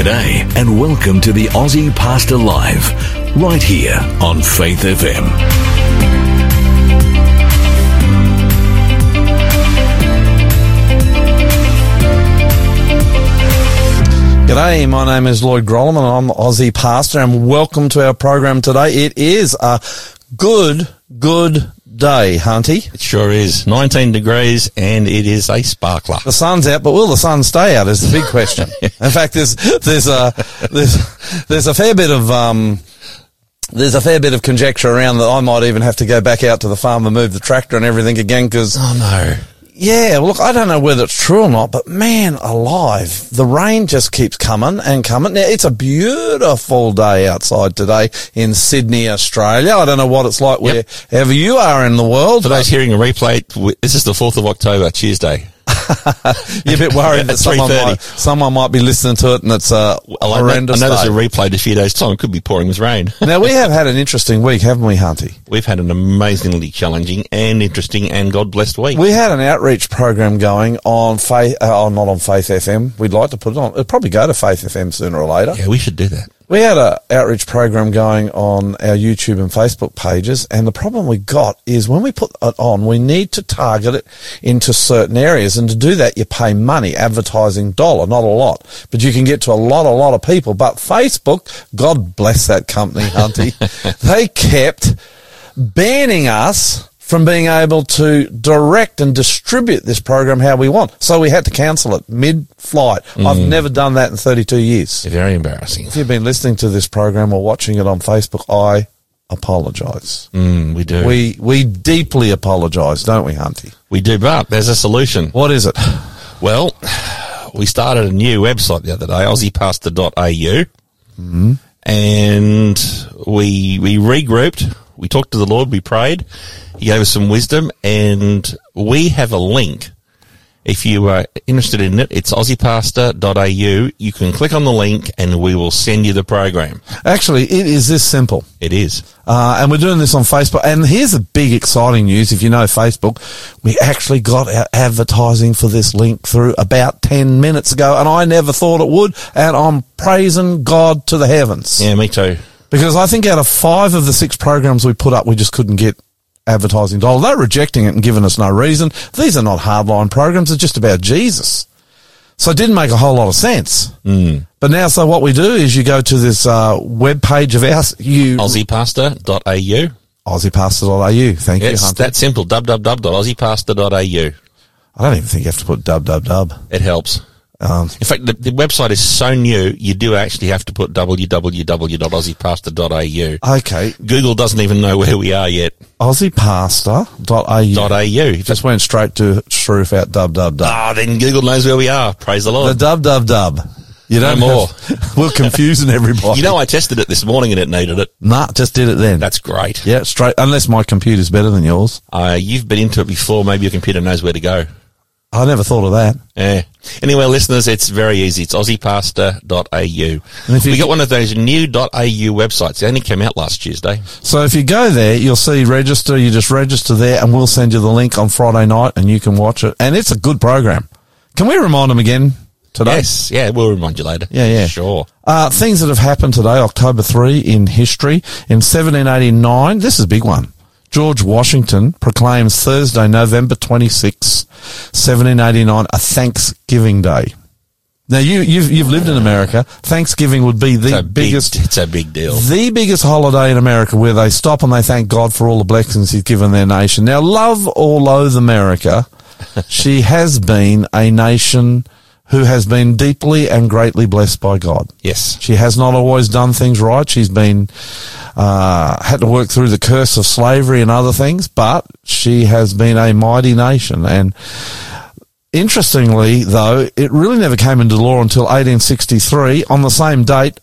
G'day and welcome to the Aussie Pastor Live, right here on Faith FM. G'day, my name is Lloyd Grollum and I'm the Aussie Pastor and welcome to our program today. It is a good, good day, Hunty. It sure is. 19 degrees and it is a sparkler. The sun's out, but will the sun stay out is the big question. In fact, there's, there's a, there's, there's a fair bit of, um, there's a fair bit of conjecture around that I might even have to go back out to the farm and move the tractor and everything again because Oh no. Yeah, well, look, I don't know whether it's true or not, but man alive, the rain just keeps coming and coming. Now, it's a beautiful day outside today in Sydney, Australia. I don't know what it's like Yep. wherever you are in the world. For those hearing a replay, this is the 4th of October, Tuesday. You're a bit worried that At someone 3:30. might, someone might be listening to it and it's a Well, I know, I horrendous know there's a replay in a few days' time. It could be pouring with rain. now, we have had an interesting week, haven't we, Hunty? We've had an amazingly challenging and interesting and God blessed week. We had an outreach program going on Faith, uh, oh, not on Faith FM. We'd like to put it on. It'll probably go to Faith FM sooner or later. yeah, we should do that. We had an outreach program going on our YouTube and Facebook pages, and the problem we got is when we put it on, we need to target it into certain areas, and to do that, you pay money, advertising dollar, not a lot, but you can get to a lot, a lot of people. But Facebook, God bless that company, Hunty, they kept banning us from being able to direct and distribute this program how we want. So we had to cancel it mid-flight. I've never done that in 32 years. Very embarrassing. If you've been listening to this program or watching it on Facebook, I apologise. Mm, we do. We, We deeply apologise, don't we, Hunty? we do, but there's a solution. What is it? Well, we started a new website the other day, aussiepastor.au, and we we regrouped. We talked to the Lord. We prayed. He gave us some wisdom, and we have a link. If you are interested in it, it's aussiepastor.au. You can click on the link, and we will send you the program. Actually, it is this simple. It is. Uh, and we're doing this on Facebook. And here's the big exciting news. If you know Facebook, we actually got our advertising for this link through about 10 minutes ago. And I never thought it would. And I'm praising God to the heavens. Yeah, me too. Because I think out of five of the six programs we put up, we just couldn't get advertising dollar. They're rejecting it and giving us no reason. These are not hardline programs. It's just about Jesus. So it didn't make a whole lot of sense. Mm. But now, so what we do is you go to this uh, web page of ours, you aussiepastor.au. aussiepastor.au. Thank you, It's that simple. www.aussiepastor.au. I don't even think you have to put dub dub dub. It helps. Um, In fact, the, the website is so new, you do actually have to put www.aussiepastor.au. okay, Google doesn't even know where we are yet. aussiepastor.au. .au. Just went straight to Shroof out dub dub dub. Ah, then Google knows where we are. Praise the Lord. The dub dub dub. You don't No more. have- we're confusing everybody. You know, I tested it this morning and it needed it. Nah, just did it then. That's great. yeah, straight. Unless my computer's better than yours. Uh, you've been into it before. Maybe your computer knows where to go. I never thought of that. Yeah. Anyway, listeners, it's very easy. It's aussiepastor.au. And if you We got one of those new .au websites. They only came out last Tuesday. So if you go there, you'll see register. You just register there, and we'll send you the link on Friday night, and you can watch it. And it's a good program. Can we remind them again today? Yes. Yeah, we'll remind you later. Yeah, yeah. Sure. Uh, things that have happened today, October 3 in history. In 1789, this is a big one. George Washington proclaims Thursday, November 26, 1789, a Thanksgiving Day. Now you, you've, you've lived in America. Thanksgiving would be the a biggest, Big, it's a big deal. the biggest holiday in America where they stop and they thank God for all the blessings he's given their nation. Now, love or loathe America, she has been a nation who has been deeply and greatly blessed by God. Yes. She has not always done things right. She's been, uh, had to work through the curse of slavery and other things, but she has been a mighty nation. And interestingly, though, it really never came into law until 1863 on the same date,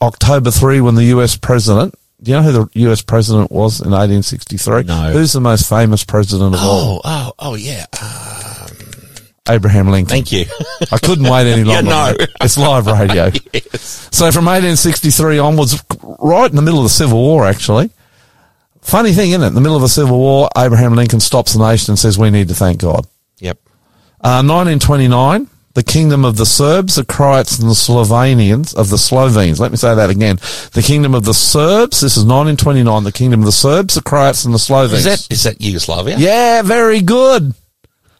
October 3, when the US president, do you know who the US president was in 1863? No. Who's the most famous president of all? Oh, oh, oh, yeah. Uh, Abraham Lincoln. thank you. I couldn't wait any longer. Yeah, no. It's live radio. yes. So from 1863 onwards, right in the middle of the Civil War, actually. Funny thing, isn't it? In the middle of the Civil War, Abraham Lincoln stops the nation and says, we need to thank God. Yep. Uh, 1929, the kingdom of the Serbs, the Croats, and the Slovenians, of the Slovenes. Let me say that again. The kingdom of the Serbs, this is 1929, the kingdom of the Serbs, the Croats, and the Slovenes. Is that is that Yugoslavia? Yeah, very good.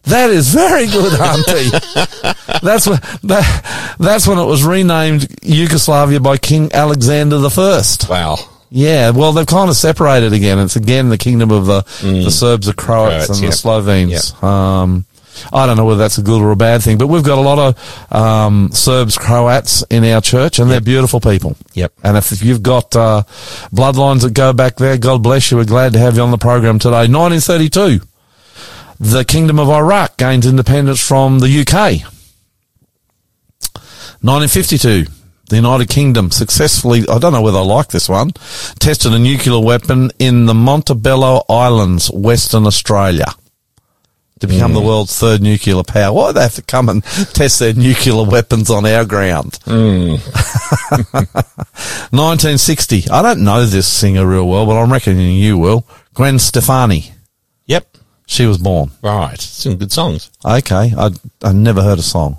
That is very good, Hunty. that's when that, that's when it was renamed Yugoslavia by King Alexander the First. Wow. Yeah, well, they've kind of separated again. It's again the kingdom of the, the Serbs, the Croats, Croats, and yep. the Slovenes. Um, I don't know whether that's a good or a bad thing, but we've got a lot of um, Serbs, Croats in our church, and they're beautiful people. Yep. And if you've got uh, bloodlines that go back there, God bless you. We're glad to have you on the program today. 1932, the Kingdom of Iraq gains independence from the UK. 1952, the United Kingdom successfully, I don't know whether I like this one, tested a nuclear weapon in the Montebello Islands, Western Australia. To become the mm. world's third nuclear power. Why do they have to come and test their nuclear weapons on our ground? Mm. 1960. I don't know this singer real well, but I'm reckoning you will. Gwen Stefani. She was born. Right. Some good songs. Okay. I, I never heard a song.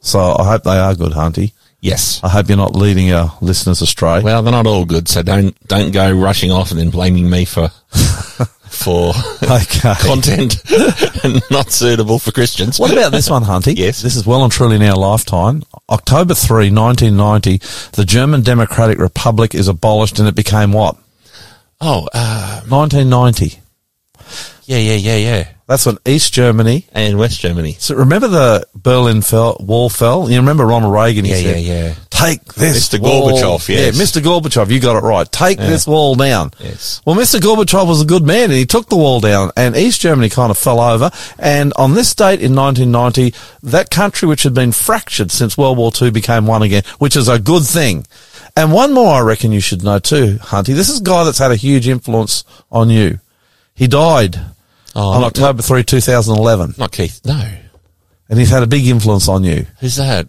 So I hope they are good, Hunty. Yes. I hope you're not leading our listeners astray. Well, they're not all good, so don't don't go rushing off and then blaming me for for okay. content not suitable for Christians. What about this one, Hunty? Yes. This is well and truly in our lifetime. October 3, 1990, the German Democratic Republic is abolished and it became what? Oh, uh, 1990. Yeah, yeah, yeah, yeah. That's when East Germany. And West Germany. So remember the Berlin fell, wall fell? You remember Ronald Reagan? He Yeah, said, yeah, yeah. Take this. Mr. wall- Gorbachev, yes. Yeah, Mr. Gorbachev, you got it right. Take this wall down. Yes. Well, Mr. Gorbachev was a good man and he took the wall down and East Germany kind of fell over. And on this date in 1990, that country which had been fractured since World War II became one again, which is a good thing. And one more I reckon you should know too, Hunty. This is a guy that's had a huge influence on you. He died Oh, on October 3, 2011. not Keith. No. And he's had a big influence on you. Who's that?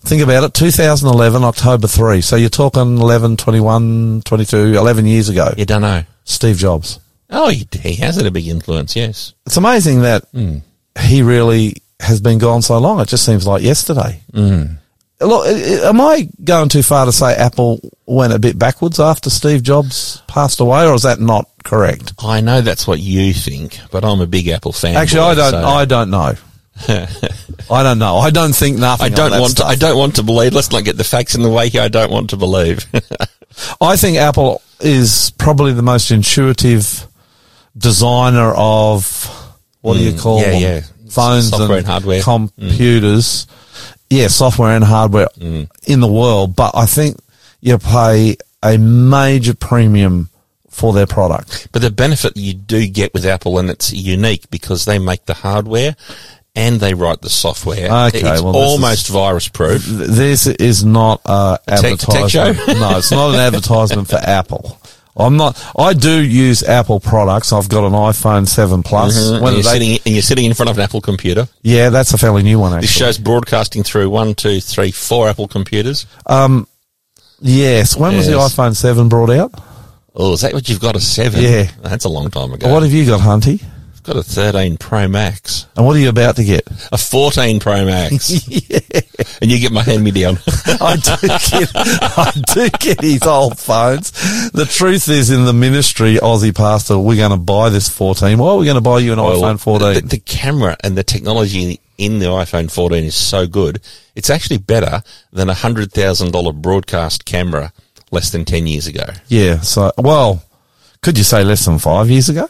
Think about it, 2011, October 3. So you're talking 11, 21, 22, 11 years ago. You don't know. Steve Jobs. Oh, he, he has had a big influence, yes. It's amazing that he really has been gone so long. It just seems like yesterday. Mm. Look, am I going too far to say Apple went a bit backwards after Steve Jobs passed away, or is that not correct? I know that's what you think, but I'm a big Apple fan. Actually, I don't. I don't know. I don't know. I don't think nothing. I don't want to. I don't want to believe. Let's not get the facts in the way here. I don't want to believe. I think Apple is probably the most intuitive designer of what do you call Mm. yeah, them? yeah. Phones Software and hardware. Mm. Yeah, software and hardware Mm. in the world. But I think you pay a major premium for their product. but the benefit you do get with Apple, and it's unique because they make the hardware and they write the software. Okay, it's well, this almost virus proof. This is not a tech- tech show? no, it's not an advertisement for Apple. I'm not. I do use Apple products. I've got an iPhone 7 Plus. And you're, they- sitting, and you're sitting in front of an Apple computer. yeah, that's a fairly new one. Actually, This show's broadcasting through one, two, three, four Apple computers. Um, Yes. When was the iPhone 7 brought out? Oh, is that what you've got? A seven? Yeah. that's a long time ago. What have you got, Hunty? Got a 13 Pro Max, And what are you about to get? a 14 Pro Max, and you get my hand me down. I do get, I do get his old phones. The truth is, in the ministry, Aussie pastor, we're going to buy this 14. Why are we going to buy you an iPhone 14? The, the camera and the technology in the iPhone 14 is so good. It's actually better than a hundred thousand dollar broadcast camera less than 10 years ago. yeah. So, well, could you say less than five years ago?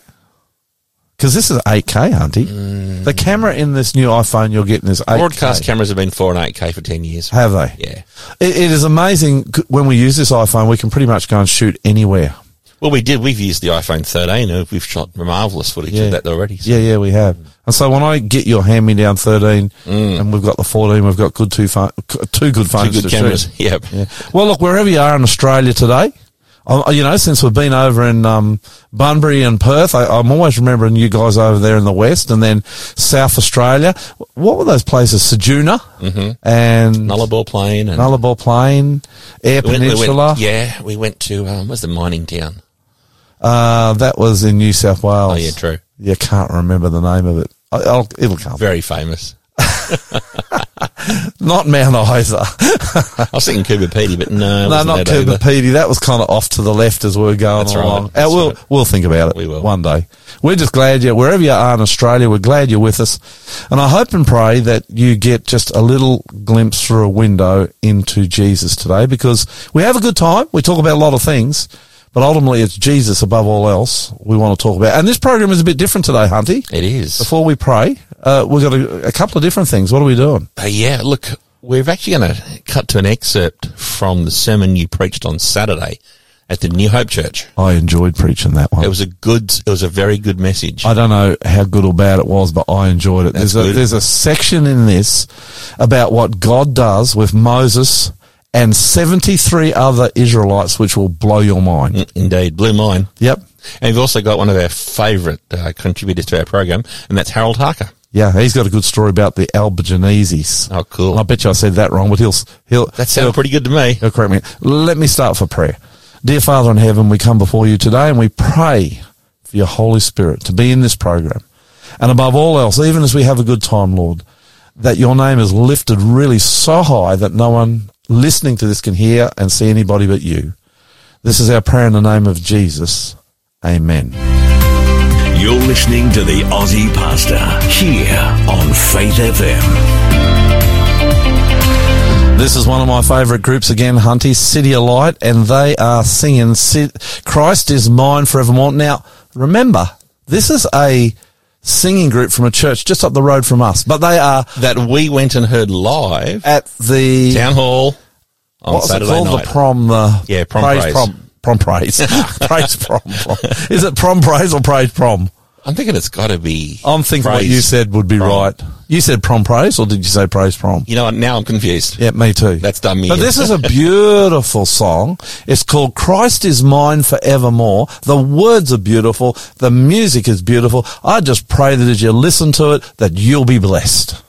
Because this is 8K, Hunty. Mm. The camera in this new iPhone you're getting is 8K. Broadcast cameras have been 4 and 8K for 10 years. Have they? Yeah. It, it is amazing when we use this iPhone, we can pretty much go and shoot anywhere. Well, we did. We've used the iPhone 13 and we've shot marvellous footage of that already. So Yeah, yeah, we have. And so when I get your hand me down 13 mm. and we've got the 14, we've got good two, c- two good Two good to cameras. shoot. Yep. Yeah. Well, look, wherever you are in Australia today, I, you know, since we've been over in um, Bunbury and Perth, I, I'm always remembering you guys over there in the west, and then South Australia. What were those places? Ceduna and Nullarbor Plain and Nullarbor Plain, Eyre we went- we went- Peninsula. yeah, we went to, um, where's the mining town? Uh, that was in New South Wales. Oh, yeah, true. You can't remember the name of it. I, I'll, it'll come. Very famous. Not Mount Isa. I was thinking Coober Pedy, but no, no, not Coober. Pedy. That was kind of off to the left as we were going That's right. along. Uh, That's we'll right. we'll think about it. We will. one day. We're just glad you wherever you are in Australia. We're glad you're with us, and I hope and pray that you get just a little glimpse through a window into Jesus today, because we have a good time. We talk about a lot of things. But ultimately, it's Jesus above all else we want to talk about. And this program is a bit different today, Hunty. It is. Before we pray, uh, we've got a, a couple of different things. What are we doing? Uh, yeah, look, we're actually going to cut to an excerpt from the sermon you preached on Saturday at the New Hope Church. I enjoyed preaching that one. It was a good, it was a very good message. I don't know how good or bad it was, but I enjoyed it. That's there's a, there's a section in this about what God does with Moses and 73 other Israelites, which will blow your mind. Indeed, blew mine. Yep. And we've also got one of our favourite uh, contributors to our program, and that's Harold Harker. Yeah, he's got a good story about the Albigeneses. Oh, cool. And I bet you I said that wrong, but he'll, he'll, That sounded pretty good to me. He'll correct me. Let me start for prayer. Dear Father in heaven, we come before you today and we pray for your Holy Spirit to be in this program. And above all else, even as we have a good time, Lord, that your name is lifted really so high that no one listening to this can hear and see anybody but you. This is our prayer in the name of Jesus. Amen. You're listening to the Aussie Pastor here on Faith FM. This is one of my favourite groups again, Hunty, City of Light, and they are singing Christ is Mine Forevermore. Now, remember, this is a singing group from a church just up the road from us, but they are That we went and heard live at the, town hall on what's it called? night. The prom, uh, Yeah, prom praise, praise. prom, prom praise. praise prom, prom. Is it prom praise or praise prom? I'm thinking it's got to be. I'm thinking what you said would be prom. right. You said prom praise or did you say praise prom? You know what? Now I'm confused. Yeah, me too. That's done me But in. this is a beautiful song. It's called Christ is Mine Forevermore. The words are beautiful. The music is beautiful. I just pray that as you listen to it, that you'll be blessed.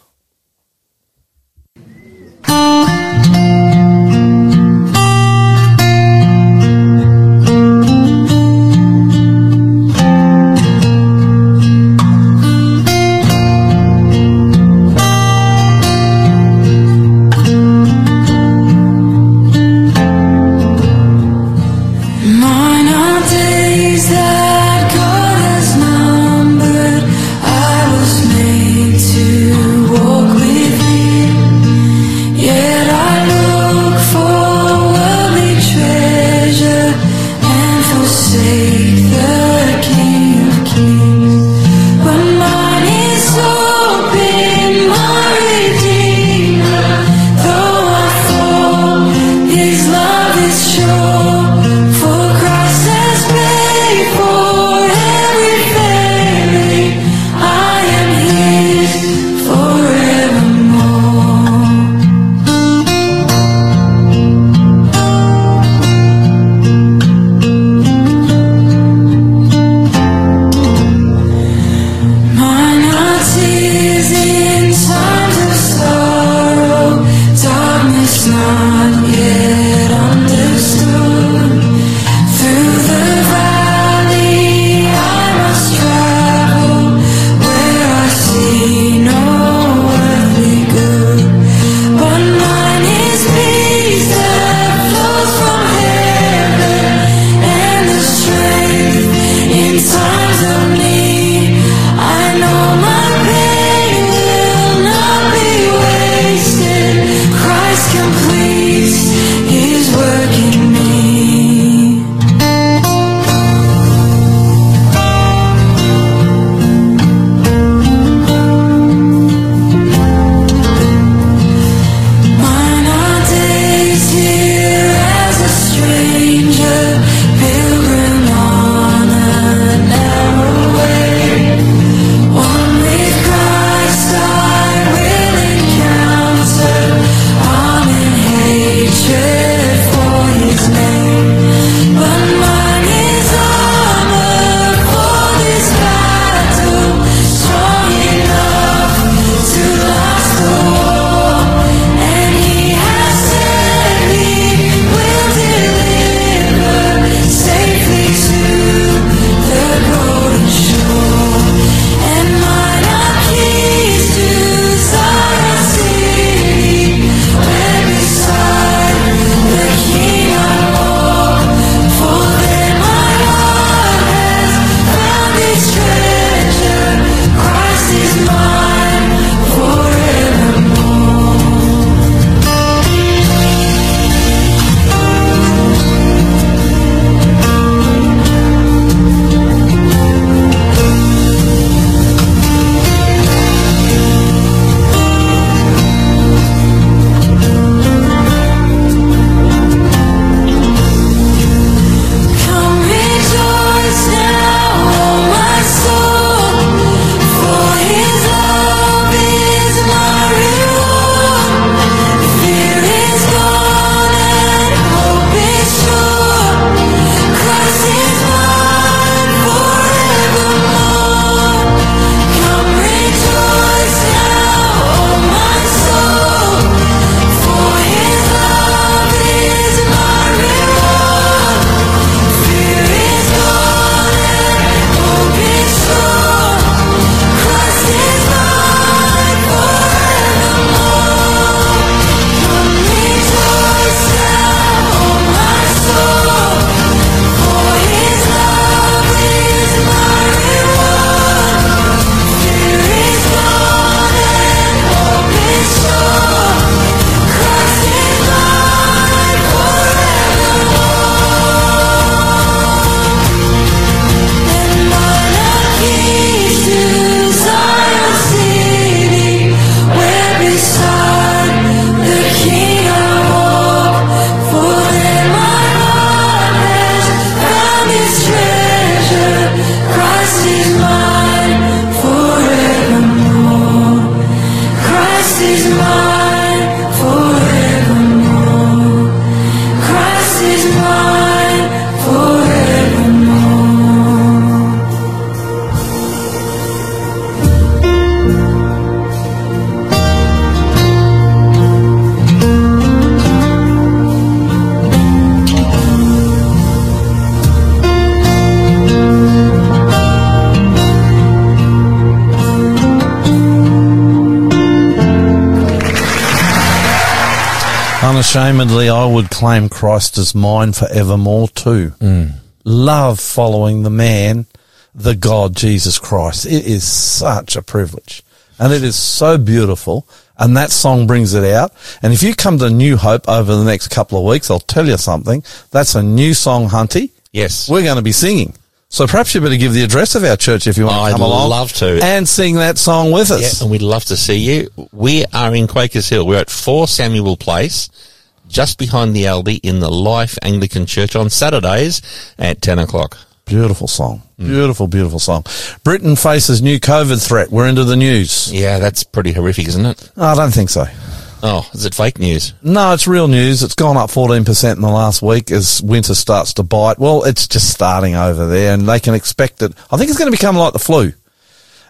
Would claim Christ as mine forevermore too. Mm. Love following the man, the God, Jesus Christ. It is such a privilege. And it is so beautiful. And that song brings it out. And if you come to New Hope over the next couple of weeks, I'll tell you something. That's a new song, Hunty. Yes. We're going to be singing. So perhaps you better give the address of our church if you want I'd to come along. I'd love to. And sing that song with Yeah, us. and we'd love to see you. We are in Quakers Hill. We're at 4 Samuel Place, just behind the Aldi in the Life Anglican Church on Saturdays at 10 o'clock. Beautiful song. Beautiful, beautiful song. Britain faces new COVID threat. We're into the news. Yeah, that's pretty horrific, isn't it? I don't think so. Oh, is it fake news? No, it's real news. It's gone up 14% in the last week as winter starts to bite. Well, it's just starting over there and they can expect it. I think it's going to become like the flu.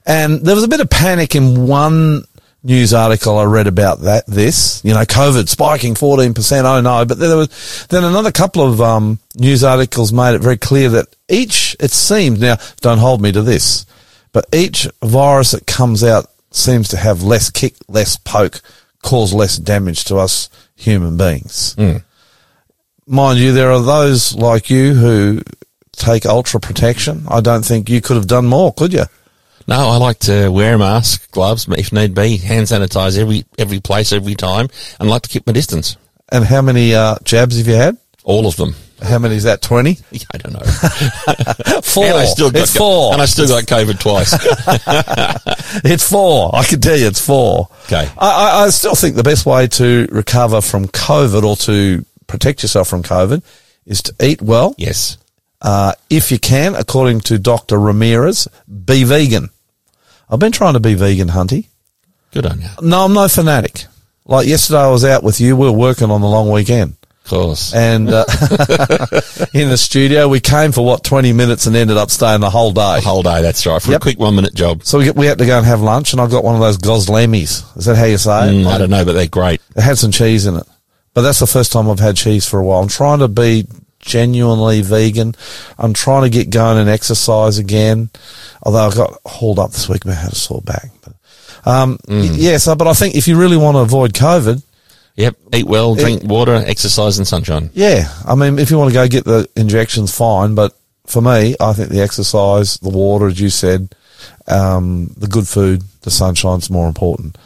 And there was a bit of panic in one news article I read about that, this, you know, COVID spiking 14%. Oh no. But then there was, then another couple of, um, news articles made it very clear that each, it seems, now don't hold me to this, but each virus that comes out seems to have less kick, less poke, cause less damage to us human beings. Mind you, there are those like you who take ultra protection. I don't think you could have done more, could you? No, I like to wear a mask, gloves, if need be, hand sanitize every every place, every time, and like to keep my distance. And how many uh, jabs have you had? All of them. How many is that? 20? I don't know. Four. And I still got it's four. And I still got COVID twice. It's four. I can tell you it's four. Okay. I, I, I still think the best way to recover from COVID or to protect yourself from COVID is to eat well. yes. Uh, if you can, according to Dr. Ramirez, be vegan. I've been trying to be vegan, Hunty. Good on you. No, I'm no fanatic. Like yesterday, I was out with you. We were working on the long weekend. Of course. And uh, in the studio, we came for what, 20 minutes and ended up staying the whole day. Whole day, that's right. For Yep. a quick one minute job. So we, get, we had to go and have lunch, and I got one of those gozlemis. Is that how you say it? Mm, I don't know, but they're great. It had some cheese in it. But that's the first time I've had cheese for a while. I'm trying to be genuinely vegan. I'm trying to get going and exercise again. Although I got hauled up this week, I had a sore back. But, um, y- yeah, so, but I think if you really want to avoid COVID, Yep. Eat well, drink water, exercise, and sunshine. yeah, I mean, if you want to go get the injections, fine. But for me, I think the exercise, the water, as you said, um, the good food, the sunshine's more important.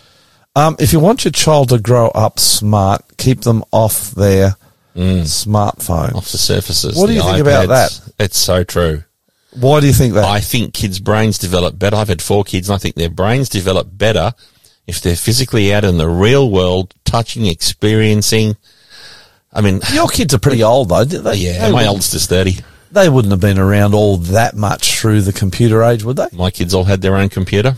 Um, if you want your child to grow up smart, keep them off their Mm. smartphones. Off the surfaces. What do you think about that? It's so true. Why do you think that? I think kids' brains develop better. I've had four kids, and I think their brains develop better if they're physically out in the real world, touching, experiencing. I mean, Your kids are pretty old though, they? yeah, they my oldest is 30. They wouldn't have been around all that much through the computer age, would they? My kids all had their own computer.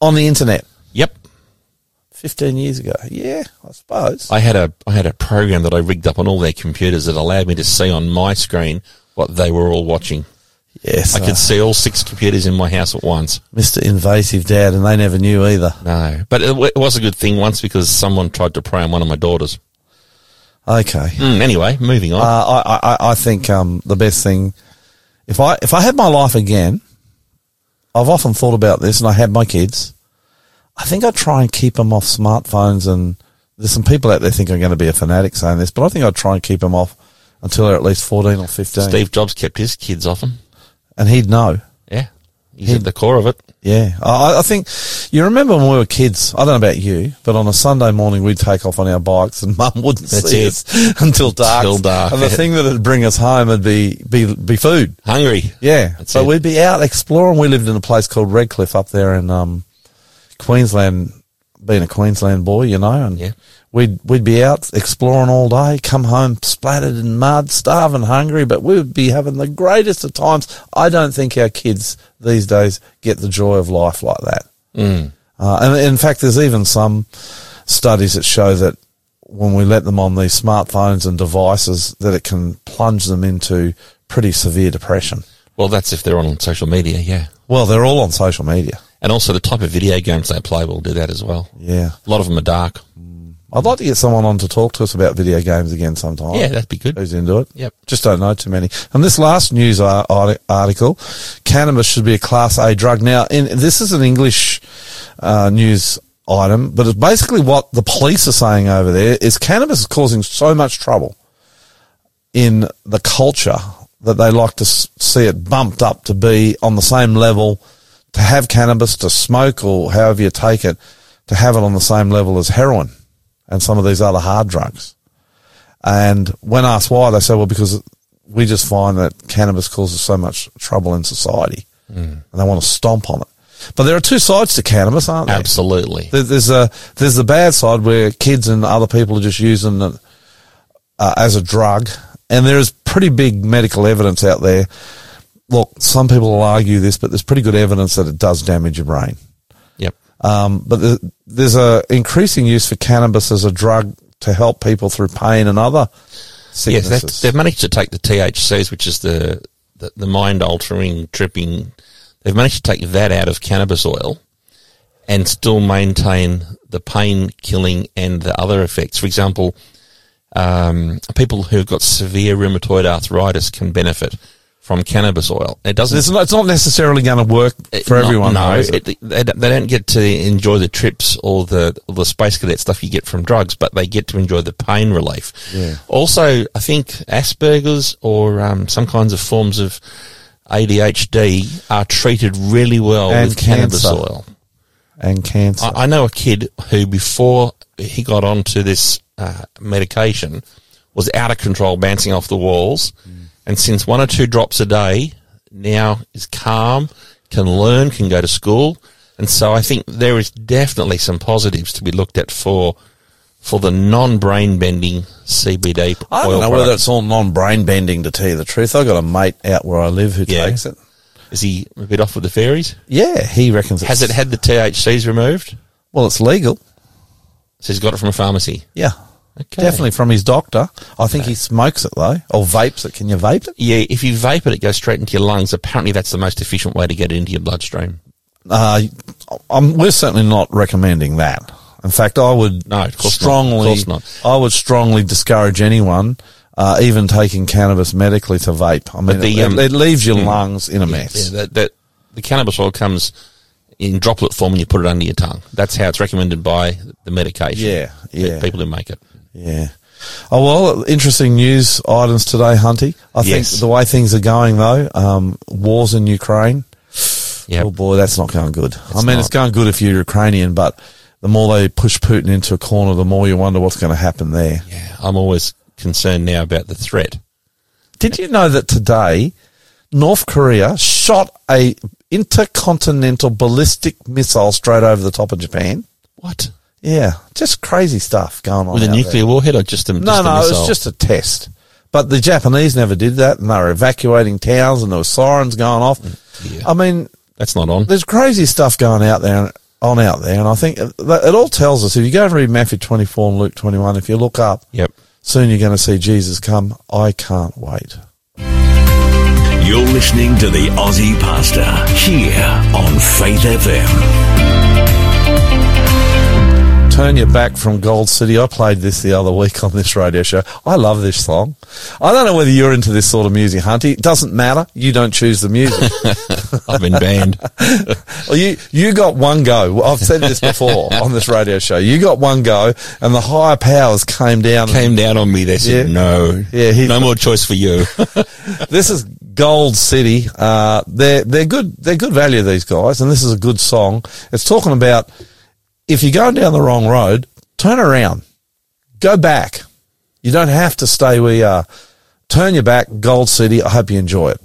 On the internet, Yep. Fifteen years ago. Yeah, I suppose. I had a I had a program that I rigged up on all their computers that allowed me to see on my screen what they were all watching. yes, I could see all six computers in my house at once. Mr. Invasive Dad, and they never knew either. No, but it, w- it was a good thing once because someone tried to prey on one of my daughters. Okay. Mm, anyway, moving on. Uh, I, I, I think um, the best thing, if I if I had my life again, I've often thought about this, and I had my kids. I think I'd try and keep them off smartphones, and there's some people out there think I'm going to be a fanatic saying this, but I think I'd try and keep them off until they're at least 14 or 15, Steve Jobs kept his kids off him. and he'd know. Yeah, he's at the core of it. Yeah, I, I think you remember when we were kids. I don't know about you, but on a Sunday morning we'd take off on our bikes, and Mum wouldn't That's see it. us until dark. Till dark. And the thing that'd bring us home would be be be food. Hungry. Yeah, That's so it. we'd be out exploring. We lived in a place called Redcliffe up there in um, Queensland. Being a Queensland boy, you know, and Yeah. we'd we'd be out exploring all day, come home splattered in mud, starving, hungry, but we would be having the greatest of times. I don't think our kids these days get the joy of life like that. Mm. Uh, and in fact, there's even some studies that show that when we let them on these smartphones and devices, that it can plunge them into pretty severe depression. Well, that's if they're on social media, yeah. Well, they're all on social media. And also the type of video games they play will do that as well. Yeah. A lot of them are dark. I'd like to get someone on to talk to us about video games again sometime. Yeah, that'd be good. Who's into it? Yep. Just don't know too many. And this last news article, cannabis should be a class A drug. Now, in, this is an English uh, news item, but it's basically what the police are saying over there is cannabis is causing so much trouble in the culture that they like to see it bumped up to be on the same level to have cannabis, to smoke or however you take it, to have it on the same level as heroin and some of these other hard drugs. And when asked why, they say, well, because we just find that cannabis causes so much trouble in society and they want to stomp on it. But there are two sides to cannabis, aren't there? Absolutely. There's a there's the bad side where kids and other people are just using it uh, as a drug, and there is pretty big medical evidence out there. Look, some people will argue this, but there's pretty good evidence that it does damage your brain. Yep. Um, but the, there's a increasing use for cannabis as a drug to help people through pain and other Yes, they've, they've managed to take the THCs, which is the, the, the mind altering, tripping, they've managed to take that out of cannabis oil and still maintain the pain killing and the other effects. For example, um, people who've got severe rheumatoid arthritis can benefit from cannabis oil. It doesn't It's not, it's not necessarily going to work for Not- everyone. No, though, it? it, they, don't- they don't get to enjoy the trips or the or the space cadet stuff you get from drugs, but they get to enjoy the pain relief. Yeah. Also, I think Asperger's or um, some kinds of forms of ADHD are treated really well And with cannabis oil. and cancer. I, I know a kid who, before he got onto this uh, medication, was out of control, bouncing off the walls, and since one or two drops a day, now is calm, can learn, can go to school, and so I think there is definitely some positives to be looked at for for the non-brain bending CBD I don't know whether it's all non-brain bending to tell you the truth. I've got a mate out where I live who Yeah. takes it. Is he a bit off with the fairies? Yeah, he reckons. Has it had the THCs removed? Well, it's legal. So he's got it from a pharmacy. Yeah, Okay. definitely from his doctor. I think he smokes it though, or vapes it. Can you vape it? Yeah, if you vape it, it goes straight into your lungs. Apparently, that's the most efficient way to get it into your bloodstream. Uh, I'm, we're certainly not recommending that. In fact, I would No, of course not. Of strongly, course not. I would strongly discourage anyone, uh, even taking cannabis medically to vape. I mean, the, it, um, it leaves your lungs in a mess. Yeah, that, that the cannabis oil comes in droplet form and you put it under your tongue. That's how it's recommended by the medication. Yeah, yeah. People who make it. Yeah. Oh well, interesting news items today, Hunty. I Yes. think the way things are going though, um, wars in Ukraine. Yeah. Oh boy, that's not going good. I mean, not. it's going good if you're Ukrainian, but the more they push Putin into a corner, the more you wonder what's going to happen there. Yeah. I'm always concerned now about the threat. Did you know that today, North Korea shot a intercontinental ballistic missile straight over the top of Japan? What? Yeah, just crazy stuff going on. With a nuclear there. warhead or just a just No, a no, it was just a test. But the Japanese never did that, and they were evacuating towns, and there were sirens going off. Mm, yeah. I mean, That's not on. there's crazy stuff going out there, on out there, and I think it, it all tells us. If you go and read Matthew 24 and Luke 21, if you look up, Yep. soon you're going to see Jesus come. I can't wait. You're listening to the Aussie Pastor here on Faith FM. Turn your back from Gold City. I played this the other week on this radio show. I love this song. I don't know whether you're into this sort of music, Hunty. It doesn't matter. You don't choose the music. I've been banned. Well, you you got one go. I've said this before on this radio show. You got one go, and the higher powers came down. Came down on me. They said, Yeah. no. Yeah, he- no more choice for you. this is Gold City. Uh, they're they're good. They're good value. These guys, and this is a good song. It's talking about if you're going down the wrong road, turn around, go back. You don't have to stay where you are. Turn your back. Gold City. I hope you enjoy it.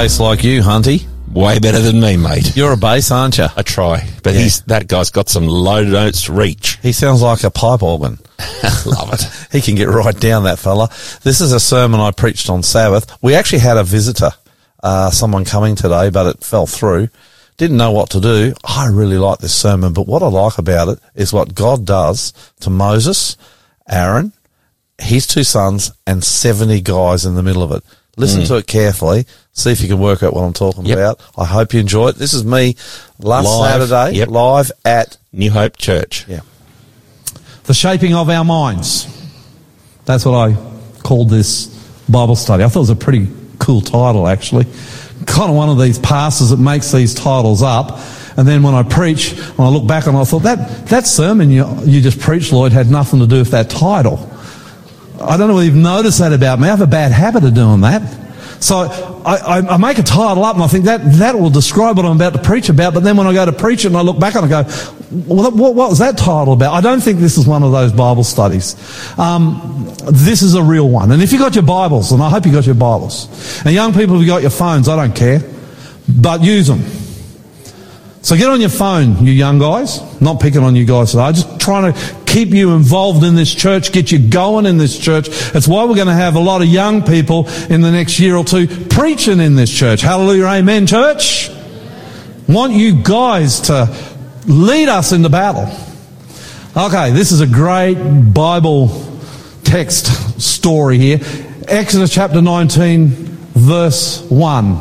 Bass like you, Hunty. Way better than me, mate. You're a bass, aren't you? I try, but Yeah. he's that guy's got some low notes reach. He sounds like a pipe organ. Love it. He can get right down, that fella. This is a sermon I preached on Sabbath. We actually had a visitor, uh, someone coming today, but it fell through. Didn't know what to do. I really like this sermon, but what I like about it is what God does to Moses, Aaron, his two sons, and 70 guys in the middle of it. Listen mm. to it carefully. See if you can work out what I'm talking Yep. about. I hope you enjoy it. This is me last Live. Saturday, Yep. live at, New Hope Church. yeah. The shaping of our minds. That's what I called this Bible study. I thought it was a pretty cool title, actually. Kind of one of these pastors that makes these titles up. And then when I preach, when I look back on it, I thought that, that sermon you, you just preached, Lloyd, had nothing to do with that title. I don't know whether you've noticed that about me. I have a bad habit of doing that. So I, I, I make a title up and I think that, that will describe what I'm about to preach about. But then when I go to preach it and I look back and I go, well, what, what was that title about? I don't think this is one of those Bible studies. Um, this is a real one. And if you got your Bibles, and I hope you got your Bibles, and young people, if you got your phones, I don't care, but use them. So get on your phone, you young guys. Not picking on you guys today. Just trying to keep you involved in this church, get you going in this church. That's why we're going to have a lot of young people in the next year or two preaching in this church. Hallelujah, amen, church. Want you guys to lead us into battle. Okay, this is a great Bible text story here. Exodus chapter 19, verse 1.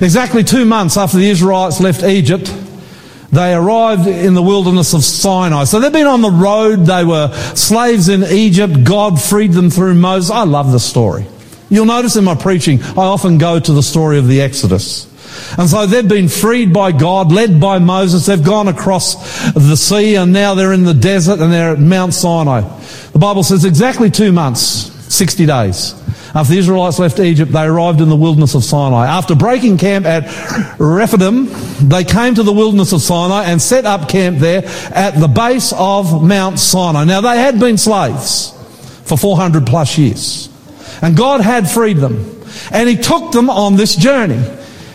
Exactly two months after the Israelites left Egypt, they arrived in the wilderness of Sinai. So they've been on the road. They were slaves in Egypt. God freed them through Moses. I love the story. You'll notice in my preaching, I often go to the story of the Exodus. And so they've been freed by God, led by Moses. They've gone across the sea and now they're in the desert and they're at Mount Sinai. The Bible says exactly two months, 60 days. After the Israelites left Egypt, they arrived in the wilderness of Sinai. After breaking camp at Rephidim, they came to the wilderness of Sinai and set up camp there at the base of Mount Sinai. Now they had been slaves for 400 plus years. And God had freed them. And He took them on this journey.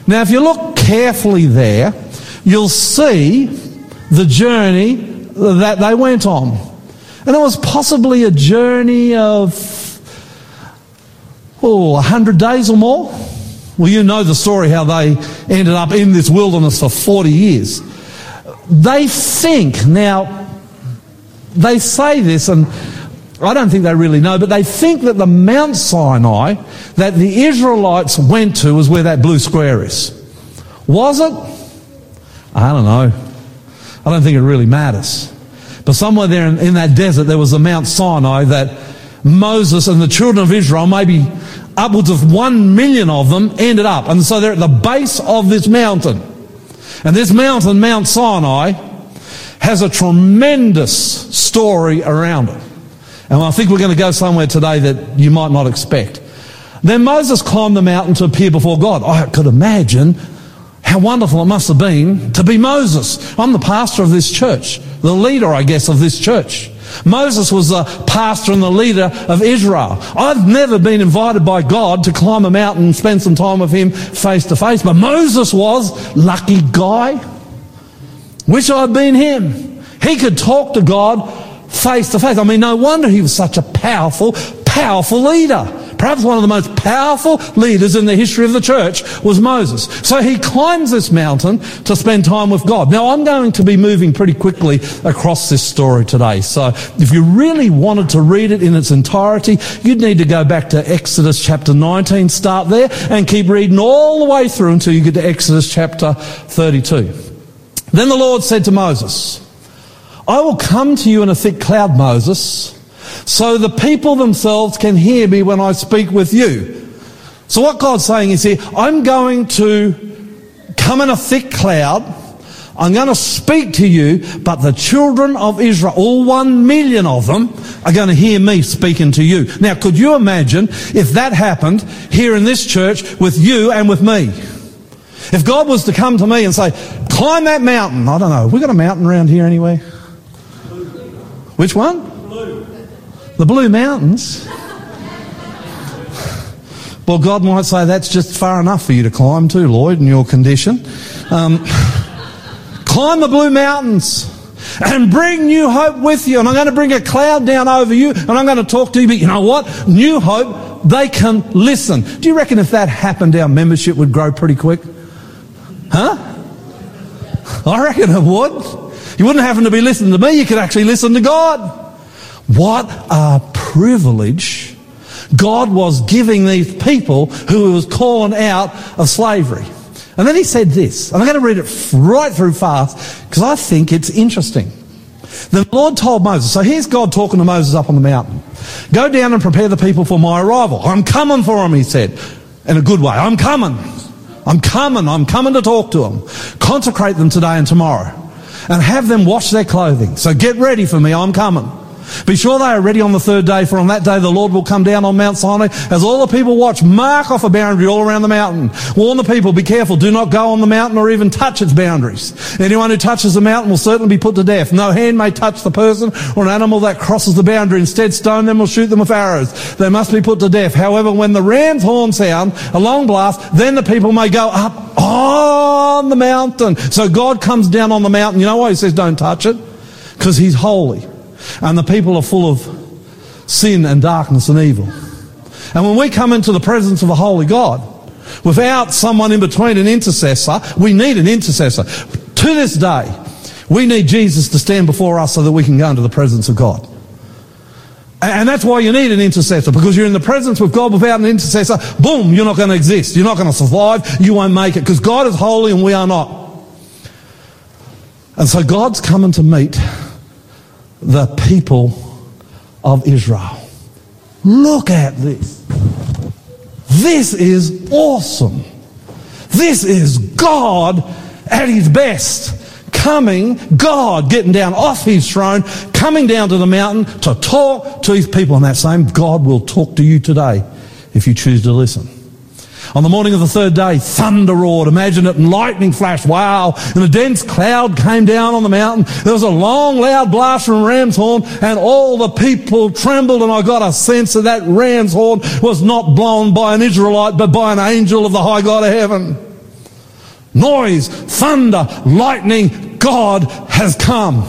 Now if you look carefully there, you'll see the journey that they went on. And it was possibly a journey of oh, 100 days or more. Well, you know the story how they ended up in this wilderness for 40 years. They think, now, they say this, and I don't think they really know, but they think that the Mount Sinai that the Israelites went to was where that blue square is. Was it? I don't know. I don't think it really matters. But somewhere there in, in that desert, there was a Mount Sinai that Moses and the children of Israel, maybe upwards of one million of them ended up. And so they're at the base of this mountain. And this mountain, Mount Sinai, has a tremendous story around it. And I think we're going to go somewhere today that you might not expect. Then Moses climbed the mountain to appear before God. I could imagine how wonderful it must have been to be Moses. I'm the pastor of this church, the leader, I guess, of this church. Moses was the pastor and the leader of Israel. I've never been invited by God to climb a mountain and spend some time with him face to face, but Moses was lucky guy. Wish I'd been him. He could talk to God face to face. I mean, no wonder he was such a powerful, powerful leader. Perhaps one of the most powerful leaders in the history of the church was Moses. So he climbs this mountain to spend time with God. Now I'm going to be moving pretty quickly across this story today. So if you really wanted to read it in its entirety, you'd need to go back to Exodus chapter 19, start there, and keep reading all the way through until you get to Exodus chapter 32. Then the Lord said to Moses, I will come to you in a thick cloud, Moses, so the people themselves can hear me when I speak with you. So what God's saying is here, I'm going to come in a thick cloud. I'm going to speak to you, but the children of Israel, all one million of them, are going to hear me speaking to you. Now, could you imagine if that happened here in this church with you and with me? If God was to come to me and say, climb that mountain, I don't know, we got a mountain around here anyway? Which one? The Blue Mountains. Well, God might say that's just far enough for you to climb too, Lloyd, in your condition. Um, climb the Blue Mountains and bring New Hope with you. And I'm going to bring a cloud down over you and I'm going to talk to you. But you know what? New Hope, they can listen. Do you reckon if that happened, our membership would grow pretty quick? Huh? I reckon it would. You wouldn't happen to be listening to me, you could actually listen to God. What a privilege God was giving these people who he was calling out of slavery. And then he said this, and I'm going to read it right through fast because I think it's interesting. The Lord told Moses, so here's God talking to Moses up on the mountain. Go down and prepare the people for my arrival. I'm coming for them, he said, in a good way. I'm coming. I'm coming. I'm coming to talk to them. Consecrate them today and tomorrow and have them wash their clothing. So get ready for me. I'm coming. Be sure they are ready on the third day, for on that day the Lord will come down on Mount Sinai as all the people watch. Mark off a boundary all around the mountain. Warn the people, be careful, do not go on the mountain or even touch its boundaries. Anyone who touches the mountain will certainly be put to death. No hand may touch the person or an animal that crosses the boundary. Instead, stone them or shoot them with arrows. They must be put to death. However, when the ram's horn sound, a long blast, then the people may go up on the mountain. So God comes down on the mountain. You know why he says don't touch it? Because he's holy. And the people are full of sin and darkness and evil. And when we come into the presence of a holy God, without someone in between, an intercessor, we need an intercessor. To this day, we need Jesus to stand before us so that we can go into the presence of God. And that's why you need an intercessor, because you're in the presence with God without an intercessor, boom, you're not going to exist. You're not going to survive. You won't make it, because God is holy and we are not. And so God's coming to meet the people of Israel. Look at this. This is awesome. This is God at his best. Coming, God getting down off his throne, coming down to the mountain to talk to his people. And that same God will talk to you today if you choose to listen. On the morning of the third day, thunder roared. Imagine it, and lightning flashed. Wow. And a dense cloud came down on the mountain. There was a long, loud blast from ram's horn, and all the people trembled. And I got a sense that that ram's horn was not blown by an Israelite, but by an angel of the high God of heaven. Noise, thunder, lightning, God has come.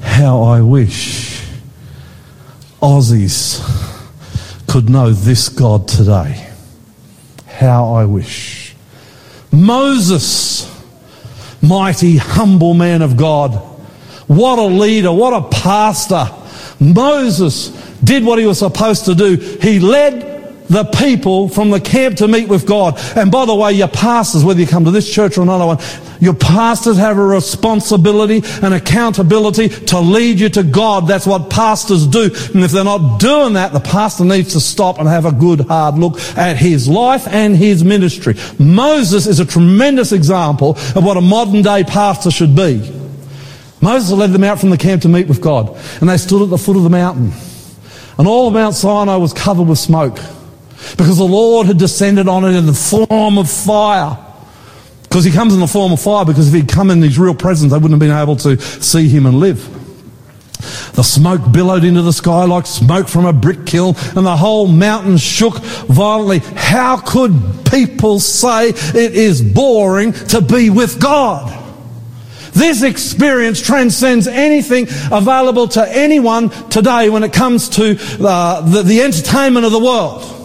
How I wish Aussies could know this God today. How I wish. Moses, mighty, humble man of God. What a leader, what a pastor. Moses did what he was supposed to do. He led the people from the camp to meet with God. And by the way, your pastors, whether you come to this church or another one, your pastors have a responsibility and accountability to lead you to God. That's what pastors do. And if they're not doing that, the pastor needs to stop and have a good hard look at his life and his ministry. Moses is a tremendous example of what a modern day pastor should be. Moses led them out from the camp to meet with God, and they stood at the foot of the mountain. And all of Mount Sinai was covered with smoke because the Lord had descended on it in the form of fire. Because he comes in the form of fire, because if he'd come in his real presence, they wouldn't have been able to see him and live. The smoke billowed into the sky like smoke from a brick kiln, and the whole mountain shook violently. How could people say it is boring to be with God? This experience transcends anything available to anyone today when it comes to uh, the, the entertainment of the world.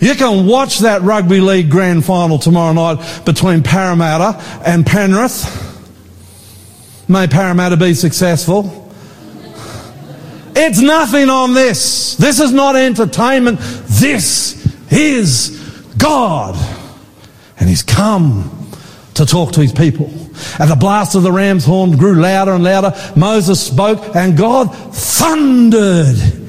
You can watch that rugby league grand final tomorrow night between Parramatta and Penrith. May Parramatta be successful. It's nothing on this. This is not entertainment. This is God. And He's come to talk to His people. And the blast of the ram's horn grew louder and louder. Moses spoke and God thundered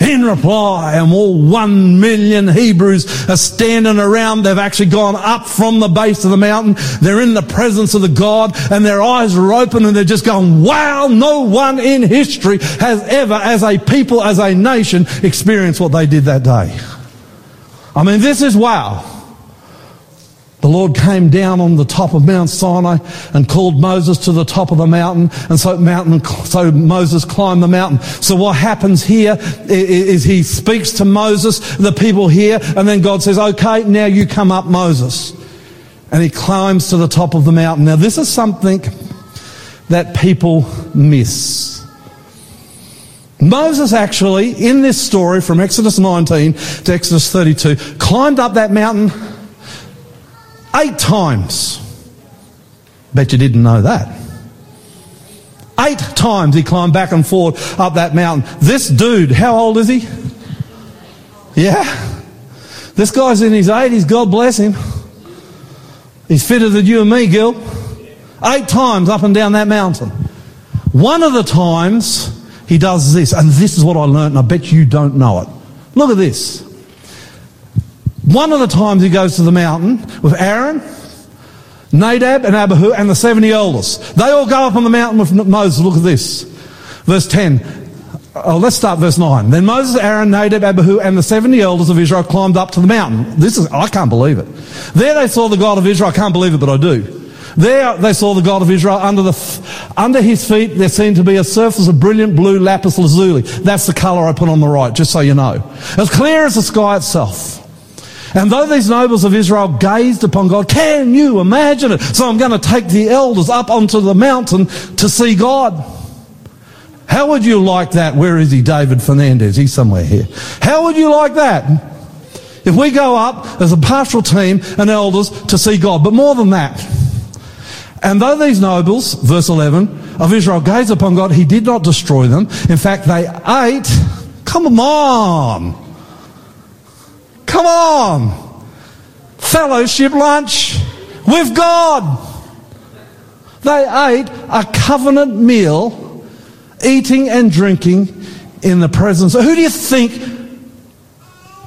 in reply. And all one million Hebrews are standing around. They've actually gone up from the base of the mountain. They're in the presence of the God and their eyes are open and they're just going, wow, no one in history has ever, as a people, as a nation, experienced what they did that day. I mean, this is wow. The Lord came down on the top of Mount Sinai and called Moses to the top of the mountain, and so mountain, so Moses climbed the mountain. So what happens here is he speaks to Moses, the people here, and then God says, "Okay, now you come up, Moses," and he climbs to the top of the mountain. Now this is something that people miss. Moses actually, in this story from Exodus 19 to Exodus 32, climbed up that mountain Eight times. Bet you didn't know that. Eight times he climbed back and forth up that mountain. This dude, how old is he? Yeah. This guy's in his 80s, God bless him. He's fitter than you and me, Gil. Eight times up and down that mountain. One of the times he does this, and this is what I learned, and I bet you don't know it. Look at this. One of the times he goes to the mountain with Aaron, Nadab, and Abihu, and the 70 elders. They all go up on the mountain with Moses. Look at this. Verse 10. Oh, let's start verse 9. Then Moses, Aaron, Nadab, Abihu, and the 70 elders of Israel climbed up to the mountain. This is, I can't believe it. There they saw the God of Israel. I can't believe it, but I do. There they saw the God of Israel. Under, the, under his feet there seemed to be a surface of brilliant blue lapis lazuli. That's the colour I put on the right, just so you know. As clear as the sky itself. And though these nobles of Israel gazed upon God, can you imagine it? So I'm going to take the elders up onto the mountain to see God. How would you like that? Where is he? David Fernandez. He's somewhere here. How would you like that? If we go up as a pastoral team and elders to see God. But more than that. And though these nobles, verse 11, of Israel gazed upon God, he did not destroy them. In fact, they ate. Come on. Come on. Fellowship lunch with God. They ate a covenant meal, eating and drinking in the presence. Who do you think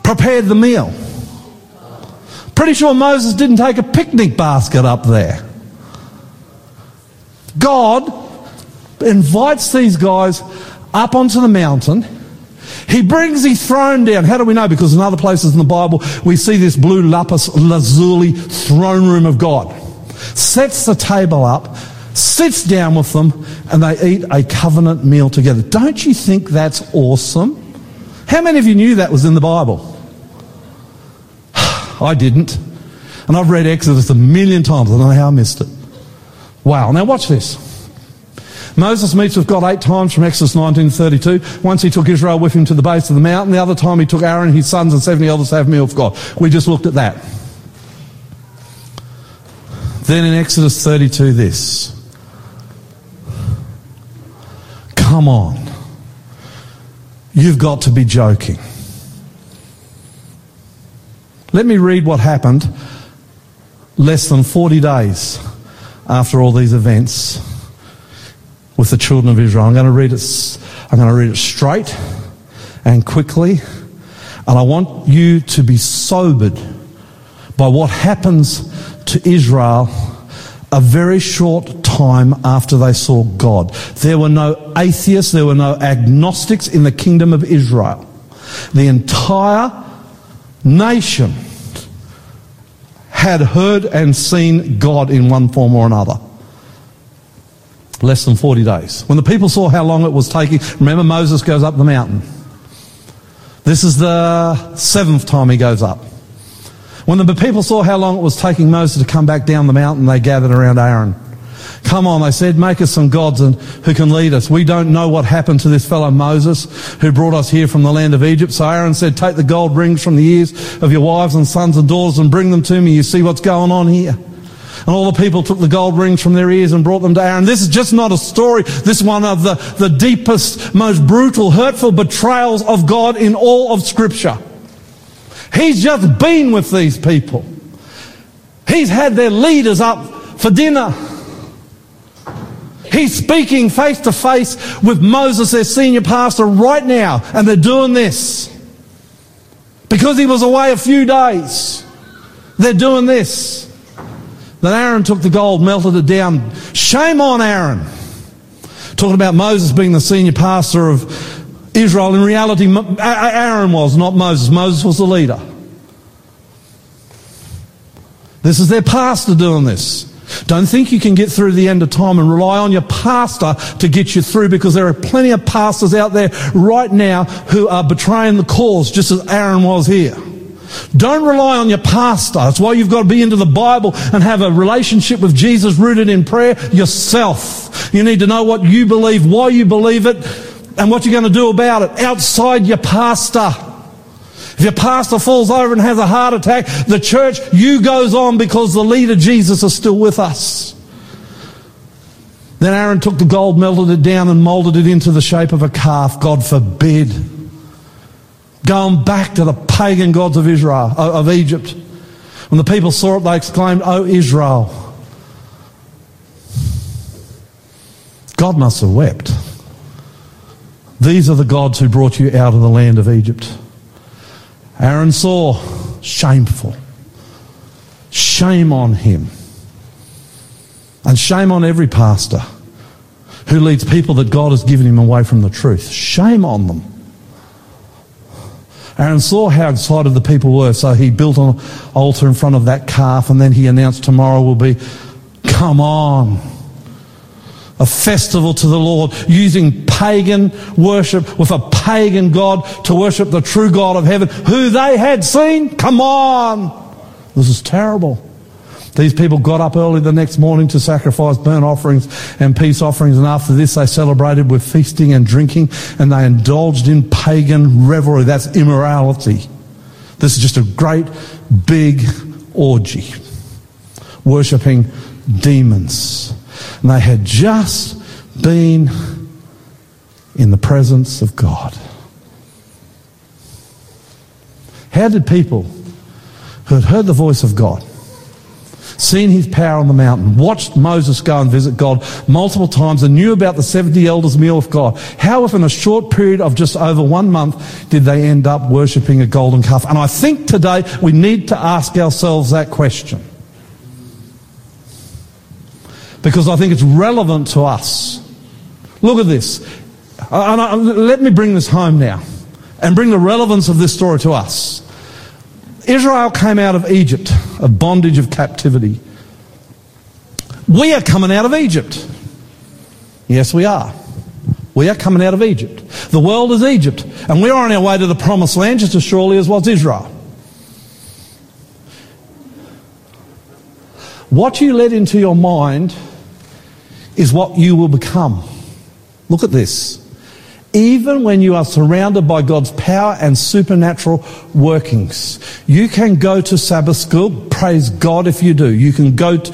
prepared the meal? Pretty sure Moses didn't take a picnic basket up there. God invites these guys up onto the mountain he brings his throne down. How do we know? Because in other places in the Bible, we see this blue lapis lazuli throne room of God. Sets the table up, sits down with them, and they eat a covenant meal together. Don't you think that's awesome? How many of you knew that was in the Bible? I didn't. And I've read Exodus a million times. I don't know how I missed it. Wow. Now watch this. Moses meets with God eight times from Exodus 19:32. Once he took Israel with him to the base of the mountain. The other time he took Aaron, his sons, and 70 elders to have a meal with God. We just looked at that. Then in Exodus 32, this. Come on. You've got to be joking. Let me read what happened less than 40 days after all these events with the children of Israel. I'm going to read it, I'm going to read it straight and quickly. And I want you to be sobered by what happens to Israel a very short time after they saw God. There were no atheists, there were no agnostics in the kingdom of Israel. The entire nation had heard and seen God in one form or another. Less than 40 days. When the people saw how long it was taking, remember Moses goes up the mountain. This is the seventh time he goes up. When the people saw how long it was taking Moses to come back down the mountain, they gathered around Aaron. Come on, they said, make us some gods and who can lead us. We don't know what happened to this fellow Moses who brought us here from the land of Egypt. So Aaron said, take the gold rings from the ears of your wives and sons and daughters and bring them to me. You see what's going on here. And all the people took the gold rings from their ears and brought them to Aaron. This is just not a story. This is one of the, the deepest, most brutal, hurtful betrayals of God in all of scripture. He's just been with these people. He's had their leaders up for dinner. He's speaking face to face with Moses, their senior pastor, right now, and they're doing this. Because he was away a few days, they're doing this. Then Aaron took the gold, melted it down. Shame on Aaron. Talking about Moses being the senior pastor of Israel. In reality, Aaron was, not Moses. Moses was the leader. This is their pastor doing this. Don't think you can get through the end of time and rely on your pastor to get you through because there are plenty of pastors out there right now who are betraying the cause just as Aaron was here. Don't rely on your pastor. That's why you've got to be into the Bible and have a relationship with Jesus rooted in prayer yourself. You need to know what you believe, why you believe it, and what you're going to do about it outside your pastor. If your pastor falls over and has a heart attack, the church, you goes on because the leader, Jesus, is still with us. Then Aaron took the gold, melted it down, and molded it into the shape of a calf. God forbid. Going back to the pagan gods of Israel, of Egypt. When the people saw it, they exclaimed, Oh, Israel. God must have wept. These are the gods who brought you out of the land of Egypt. Aaron saw, shameful. Shame on him. And shame on every pastor who leads people that God has given him away from the truth. Shame on them. Aaron saw how excited the people were, so he built an altar in front of that calf, and then he announced tomorrow will be, come on, a festival to the Lord, using pagan worship with a pagan God to worship the true God of heaven, who they had seen. Come on. This is terrible. These people got up early the next morning to sacrifice burnt offerings and peace offerings, and after this they celebrated with feasting and drinking, and they indulged in pagan revelry. That's immorality. This is just a great big orgy, worshipping demons. And they had just been in the presence of God. How did people who had heard the voice of God, seen his power on the mountain, watched Moses go and visit God multiple times, and knew about the 70 elders' meal with God, how within a short period of just over one month did they end up worshipping a golden calf? And I think today we need to ask ourselves that question. Because I think it's relevant to us. Look at this. And I- let me bring this home now and bring the relevance of this story to us. Israel came out of Egypt, a bondage of captivity. We are coming out of Egypt. Yes, we are. We are coming out of Egypt. The world is Egypt, and we're on our way to the promised land just as surely as was Israel. What you let into your mind is what you will become. Look at this. Even when you are surrounded by God's power and supernatural workings, you can go to Sabbath school. Praise God if you do. You can go to,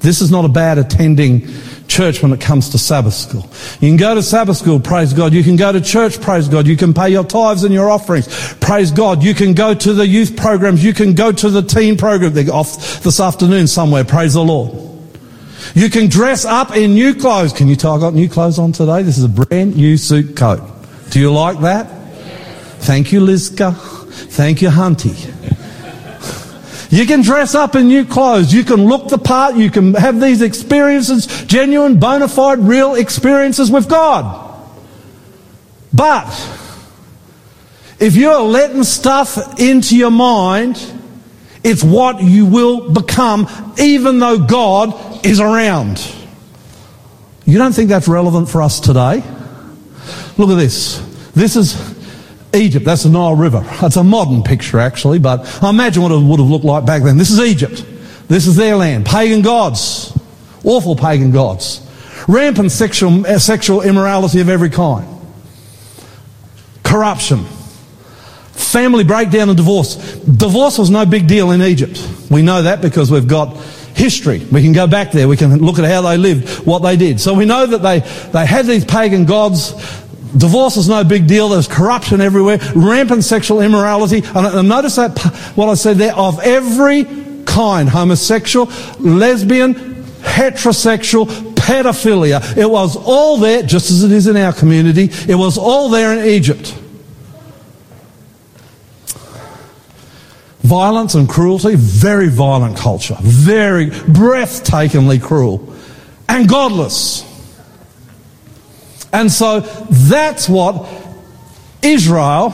this is not about attending church when it comes to Sabbath school. You can go to Sabbath school, praise God. You can go to church, praise God. You can pay your tithes and your offerings, praise God. You can go to the youth programs. You can go to the teen program they're off this afternoon somewhere, praise the Lord. You can dress up in new clothes. Can you tell I got new clothes on today? This is a brand new suit coat. Do you like that? Thank you, Lizka. Thank you, Hunty. You can dress up in new clothes. You can look the part. You can have these experiences, genuine, bona fide, real experiences with God. But if you're letting stuff into your mind, it's what you will become even though God is around. You don't think that's relevant for us today? Look at this. This is Egypt. That's the Nile River. It's a modern picture, actually, but I imagine what it would have looked like back then. This is Egypt. This is their land. Pagan gods. Awful pagan gods. Rampant sexual, uh, sexual immorality of every kind. Corruption. Family breakdown and divorce. Divorce was no big deal in Egypt. We know that because we've got history. We can go back there. We can look at how they lived, what they did. So we know that they, they had these pagan gods. Divorce is no big deal. There's corruption everywhere, rampant sexual immorality. And, and notice that what I said there of every kind homosexual, lesbian, heterosexual, pedophilia. It was all there, just as it is in our community. It was all there in Egypt. Violence and cruelty, very violent culture, very breathtakingly cruel, and godless. And so that's what Israel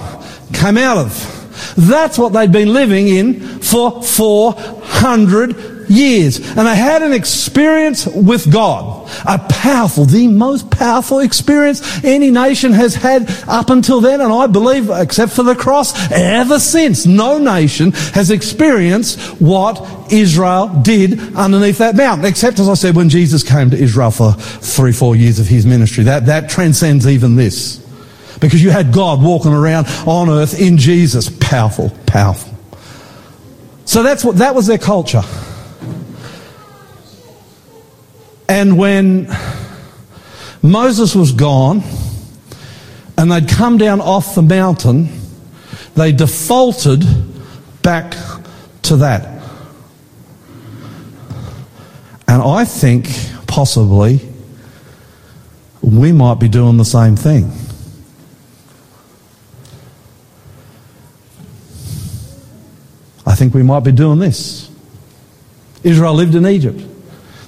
came out of. That's what they'd been living in for 400 years. And they had an experience with God. A powerful, the most powerful experience any nation has had up until then. And I believe, except for the cross, ever since, no nation has experienced what Israel did underneath that mountain. Except, as I said, when Jesus came to Israel for three, four years of his ministry. That, that transcends even this. Because you had God walking around on earth in Jesus. Powerful, powerful. So that's what, that was their culture. And when Moses was gone and they'd come down off the mountain, they defaulted back to that. And I think possibly we might be doing the same thing. I think we might be doing this. Israel lived in Egypt.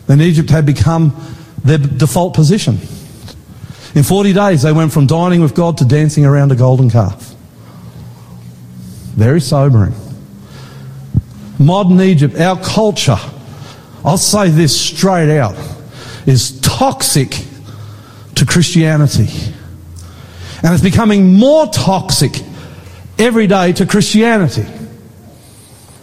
Then Egypt had become their default position. In 40 days, they went from dining with God to dancing around a golden calf. Very sobering. Modern Egypt, our culture, I'll say this straight out, is toxic to Christianity. And it's becoming more toxic every day to Christianity.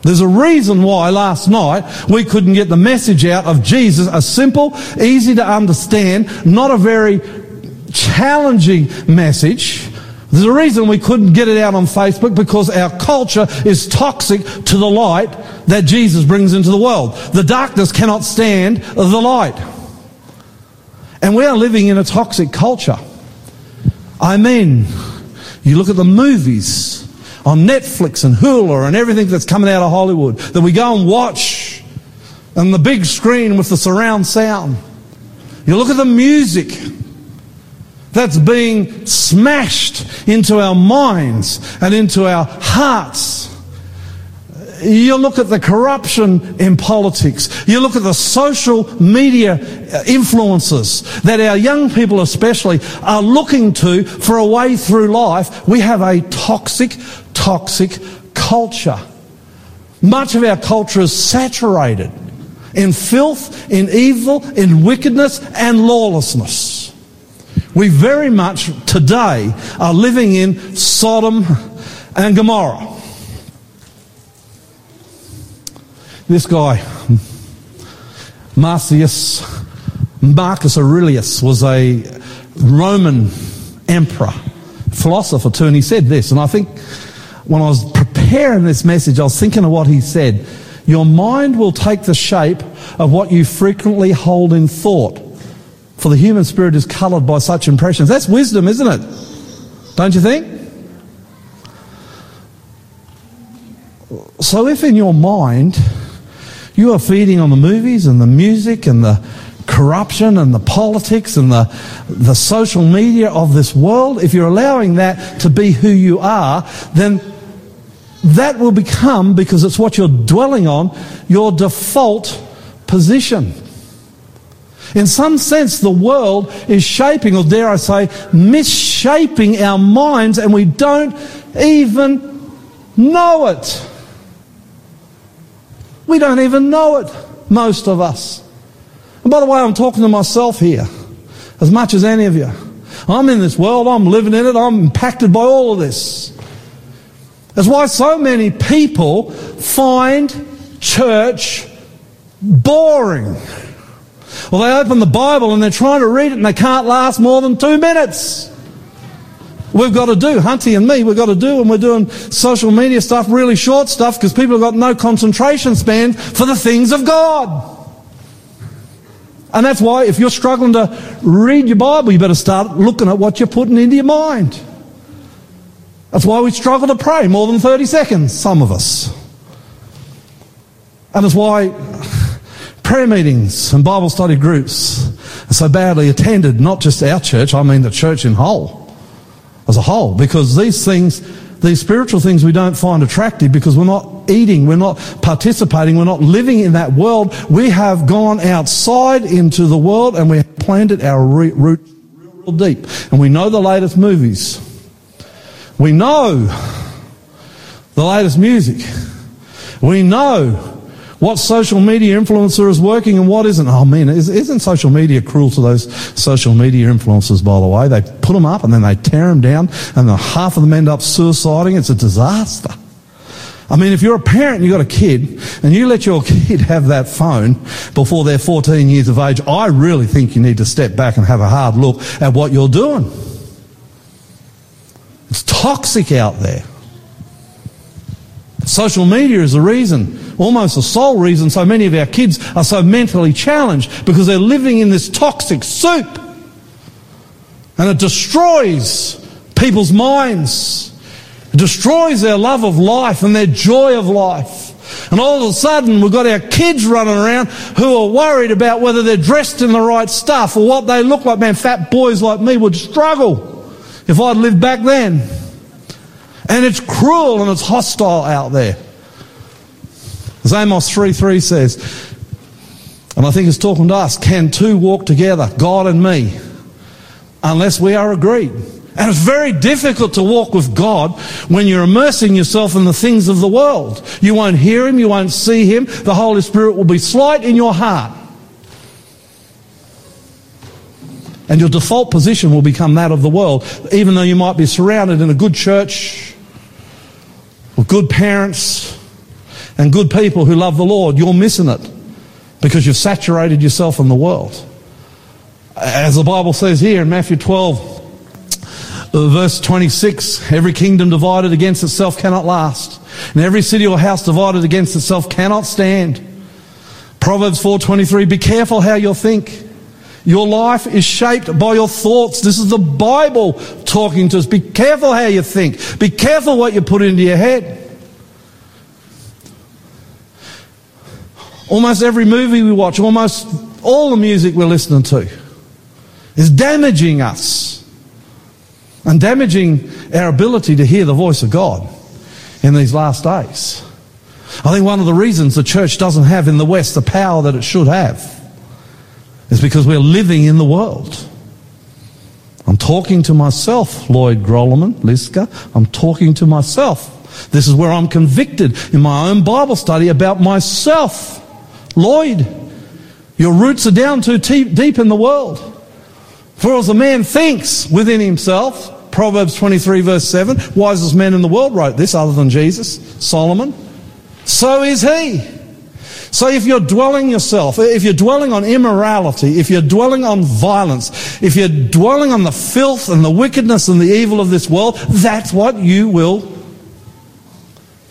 There's a reason why last night we couldn't get the message out of Jesus, a simple, easy to understand, not a very challenging message. There's a reason we couldn't get it out on Facebook because our culture is toxic to the light that Jesus brings into the world. The darkness cannot stand the light. And we are living in a toxic culture. I mean, you look at the movies on Netflix and Hulu and everything that's coming out of Hollywood that we go and watch on the big screen with the surround sound. You look at the music that's being smashed into our minds and into our hearts. You look at the corruption in politics. You look at the social media uh, influences that our young people especially are looking to for a way through life. We have a toxic, toxic culture. Much of our culture is saturated in filth, in evil, in wickedness and lawlessness. We very much today are living in Sodom and Gomorrah. This guy, Marcius, Marcus Aurelius, was a Roman emperor, philosopher too, and he said this, and I think when I was preparing this message, I was thinking of what he said. Your mind will take the shape of what you frequently hold in thought. For the human spirit is coloured by such impressions. That's wisdom, isn't it? Don't you think? So if in your mind you are feeding on the movies and the music and the corruption and the politics and the, the social media of this world, if you're allowing that to be who you are, then that will become, because it's what you're dwelling on, your default position. In some sense, the world is shaping, or dare I say, misshaping our minds, and we don't even know it. We don't even know it, most of us. And by the way, I'm talking to myself here as much as any of you. I'm in this world, I'm living in it, I'm impacted by all of this. That's why so many people find church boring. Well, they open the Bible and they're trying to read it and they can't last more than two minutes. We've got to do, Hunty and me, we've got to do, and we're doing social media stuff, really short stuff, because people have got no concentration span for the things of God. And that's why if you're struggling to read your Bible, you better start looking at what you're putting into your mind. That's why we struggle to pray more than 30 seconds, some of us. And that's why prayer meetings and Bible study groups are so badly attended, not just our church, I mean the church in whole, as a whole, because these things, these spiritual things we don't find attractive because we're not eating, we're not participating, we're not living in that world. We have gone outside into the world and we have planted our roots real deep. And we know the latest movies. We know the latest music. We know what social media influencer is working and what isn't. Oh man, isn't social media cruel to those social media influencers, by the way? They put them up and then they tear them down and half of them end up suiciding. It's a disaster. I mean, if you're a parent and you've got a kid and you let your kid have that phone before they're 14 years of age, I really think you need to step back and have a hard look at what you're doing. It's toxic out there. Social media is the reason, almost the sole reason, so many of our kids are so mentally challenged because they're living in this toxic soup. And it destroys people's minds. It destroys their love of life and their joy of life. And all of a sudden, we've got our kids running around who are worried about whether they're dressed in the right stuff or what they look like. Man, fat boys like me would struggle if I'd lived back then. And it's cruel and it's hostile out there. As Amos 3 3 says, and I think it's talking to us, can two walk together, God and me, unless we are agreed? And it's very difficult to walk with God when you're immersing yourself in the things of the world. You won't hear Him, you won't see Him. The Holy Spirit will be slight in your heart. And your default position will become that of the world, even though you might be surrounded in a good church, with good parents, and good people who love the Lord. You're missing it because you've saturated yourself in the world. As the Bible says here in Matthew 12, uh, verse 26, every kingdom divided against itself cannot last, and every city or house divided against itself cannot stand. Proverbs 4:23 Be careful how you think. Your life is shaped by your thoughts. This is the Bible talking to us. Be careful how you think. Be careful what you put into your head. Almost every movie we watch, almost all the music we're listening to is damaging us and damaging our ability to hear the voice of God in these last days. I think one of the reasons the church doesn't have in the West the power that it should have is because we're living in the world. I'm talking to myself, Lloyd Grolleman, Liska. I'm talking to myself. This is where I'm convicted in my own Bible study about myself. Lloyd, your roots are down too deep in the world. For as a man thinks within himself, Proverbs 23 verse 7, wisest man in the world wrote this other than Jesus, Solomon, so is he. So if you're dwelling yourself, if you're dwelling on immorality, if you're dwelling on violence, if you're dwelling on the filth and the wickedness and the evil of this world, that's what you will